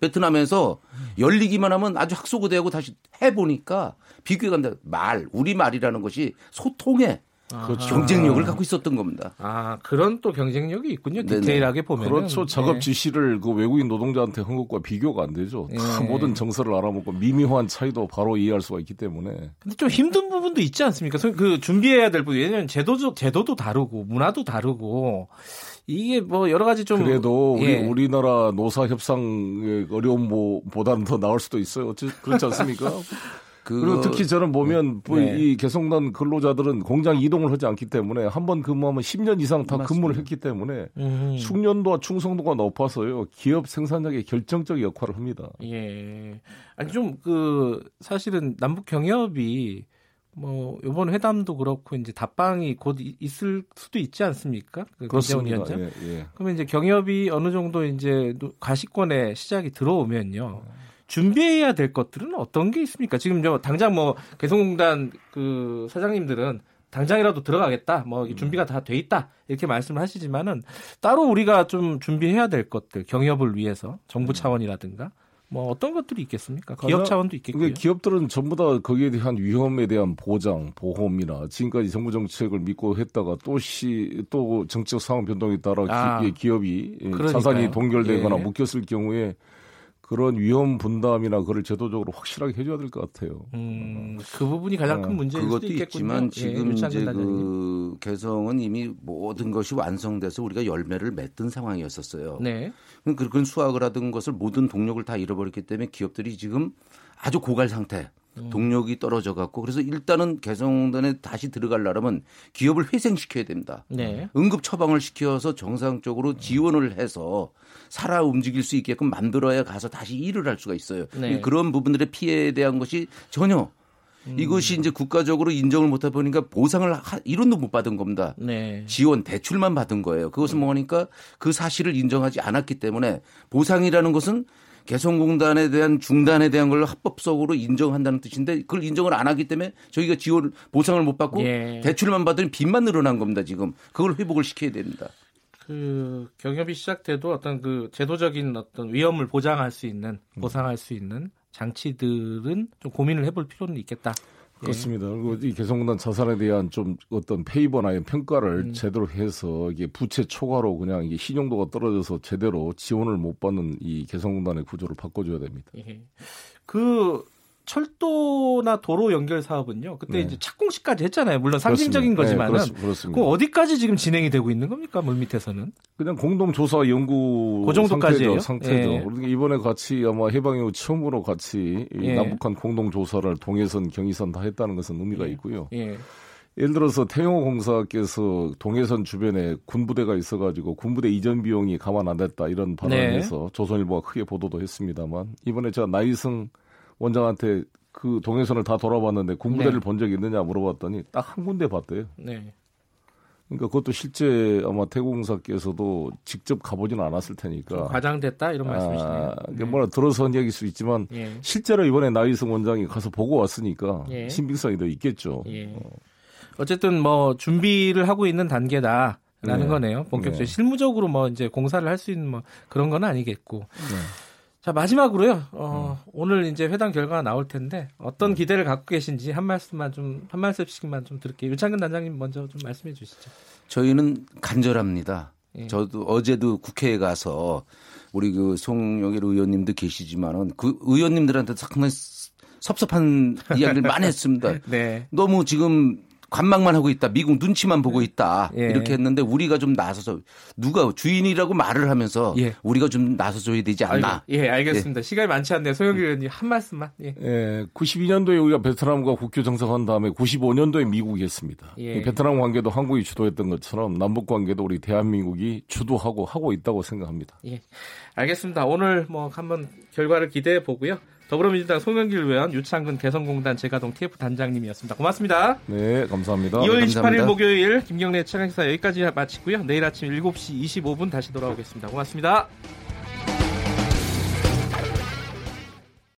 베트남에서 열리기만 하면 아주 학소고대하고 다시 해보니까 비교해간다. 말, 우리 말이라는 것이 소통에 그렇죠. 경쟁력을 갖고 있었던 겁니다. 아 그런 또 경쟁력이 있군요. 디테일하게 보면 그렇죠. 작업 네. 지시를 그 외국인 노동자한테 한 것과 비교가 안 되죠. 네. 다 모든 정서를 알아먹고 미미한 차이도 바로 이해할 수가 있기 때문에. 근데 좀 힘든 부분도 있지 않습니까? 그 준비해야 될 부분. 왜냐하면 제도도 제도도 다르고 문화도 다르고 이게 뭐 여러 가지 좀 그래도 우리 예. 우리나라 노사 협상의 어려움보다는 더 나을 수도 있어요. 그렇지 않습니까? [laughs] 그리고 특히 저는 보면 뭐 네. 이 개성난 근로자들은 공장 이동을 하지 않기 때문에 한 번 근무하면 10년 이상 다 맞습니다. 근무를 했기 때문에 음. 숙련도와 충성도가 높아서요 기업 생산력에 결정적 역할을 합니다. 예. 아니 좀 그 사실은 남북 경협이 뭐 이번 회담도 그렇고 이제 답방이 곧 있을 수도 있지 않습니까? 그 그렇습니다. 예, 예. 그러면 이제 경협이 어느 정도 이제 가시권에 시작이 들어오면요. 준비해야 될 것들은 어떤 게 있습니까? 지금 저 당장 뭐 개성공단 그 사장님들은 당장이라도 들어가겠다. 뭐 음. 준비가 다 돼 있다. 이렇게 말씀을 하시지만은 따로 우리가 좀 준비해야 될 것들 경협을 위해서 정부 음. 차원이라든가 뭐 어떤 것들이 있겠습니까? 기업 차원도 있겠고요. 기업들은 전부 다 거기에 대한 위험에 대한 보장, 보험이나 지금까지 정부 정책을 믿고 했다가 또시 또 정책 상황 변동에 따라 아, 기, 업이 자산이 동결되거나 예. 묶였을 경우에 그런 위험 분담이나 그걸 제도적으로 확실하게 해줘야 될 것 같아요. 음, 그 부분이 가장 큰 어, 문제일 수도 있겠군요. 있지만 예, 지금 예, 이제 그 개성은 이미 모든 것이 완성돼서 우리가 열매를 맺던 상황이었었어요. 네. 그런 수확을 하던 것을 모든 동력을 다 잃어버렸기 때문에 기업들이 지금 아주 고갈 상태. 음. 동력이 떨어져 갖고 그래서 일단은 개성단에 다시 들어가려면 기업을 회생시켜야 됩니다. 네. 응급 처방을 시켜서 정상적으로 지원을 해서 살아 움직일 수 있게끔 만들어야 가서 다시 일을 할 수가 있어요. 네. 그런 부분들의 피해에 대한 것이 전혀 음. 이것이 이제 국가적으로 인정을 못하 보니까 보상을 하, 이론도 못 받은 겁니다. 네. 지원 대출만 받은 거예요. 그것은 음. 뭐니까 그 사실을 인정하지 않았기 때문에 보상이라는 것은 개성공단에 대한 중단에 대한 걸 합법적으로 인정한다는 뜻인데 그걸 인정을 안 하기 때문에 저희가 지원 보상을 못 받고 예. 대출만 받으니 빚만 늘어난 겁니다 지금 그걸 회복을 시켜야 됩니다. 그 경협이 시작돼도 어떤 그 제도적인 어떤 위험을 보장할 수 있는 음. 보상할 수 있는 장치들은 좀 고민을 해볼 필요는 있겠다. 그렇습니다. 그리고 이 개성공단 자산에 대한 좀 어떤 페이버나 평가를 음. 제대로 해서 이게 부채 초과로 그냥 이게 신용도가 떨어져서 제대로 지원을 못 받는 이 개성공단의 구조를 바꿔줘야 됩니다. 예. 그 철도나 도로 연결 사업은요. 그때 네. 이제 착공식까지 했잖아요. 물론 상징적인 그렇습니다. 거지만은. 네, 그렇습, 니다 어디까지 지금 진행이 되고 있는 겁니까? 물 밑에서는? 그냥 공동 조사 연구 그 정도까지예요. 상태죠. 예. 그러니까 이번에 같이 아마 해방 이후 처음으로 같이 예. 남북한 공동 조사를 동해선, 경의선 다 했다는 것은 의미가 예. 있고요. 예. 예를 들어서 태영호 공사께서 동해선 주변에 군부대가 있어가지고 군부대 이전 비용이 감안 안 됐다 이런 발언에서 네. 조선일보가 크게 보도도 했습니다만 이번에 제가 나이승 원장한테 그 동해선을 다 돌아봤는데 군부대를 네. 본 적이 있느냐 물어봤더니 딱 한 군데 봤대요. 네. 그러니까 그것도 실제 아마 태공사께서도 직접 가보지는 않았을 테니까 과장됐다 이런 말씀이시네요. 아, 네. 뭐라 들어서 한 얘기일 수 있지만 예. 실제로 이번에 나이승 원장이 가서 보고 왔으니까 예. 신빙성이 더 있겠죠. 예. 어. 쨌든뭐 준비를 하고 있는 단계다라는 네. 거네요. 본격적으로 네. 실무적으로 뭐 이제 공사를 할 수 있는 뭐 그런 건 아니겠고. 네. 자 마지막으로요. 어, 음. 오늘 이제 회담 결과가 나올 텐데 어떤 기대를 갖고 계신지 한 말씀만 좀 한 말씀씩만 좀 들을게요. 유창근 단장님 먼저 좀 말씀해 주시죠. 저희는 간절합니다. 예. 저도 어제도 국회에 가서 우리 그 송영일 의원님도 계시지만은 그 의원님들한테 상당히 섭섭한 이야기를 많이 했습니다. [laughs] 네. 너무 지금 관망만 하고 있다. 미국 눈치만 보고 있다. 예. 이렇게 했는데 우리가 좀 나서서 누가 주인이라고 말을 하면서 예. 우리가 좀 나서줘야 되지 않나. 아이고, 예, 알겠습니다. 예. 시간이 많지 않네요. 소영기 의원님 한 말씀만. 예. 예. 92년도에 우리가 베트남과 국교 정상한 다음에 95년도에 미국이 했습니다. 예. 베트남 관계도 한국이 주도했던 것처럼 남북 관계도 우리 대한민국이 주도하고 하고 있다고 생각합니다. 예. 알겠습니다. 오늘 뭐 한번 결과를 기대해 보고요. 더불어민주당 송영길 의원, 유창근 개성공단 재가동 TF 단장님이었습니다. 고맙습니다. 네, 감사합니다. 2월 28일 목요일 김경래 최강사 여기까지 마치고요. 내일 아침 7시 25분 다시 돌아오겠습니다. 고맙습니다.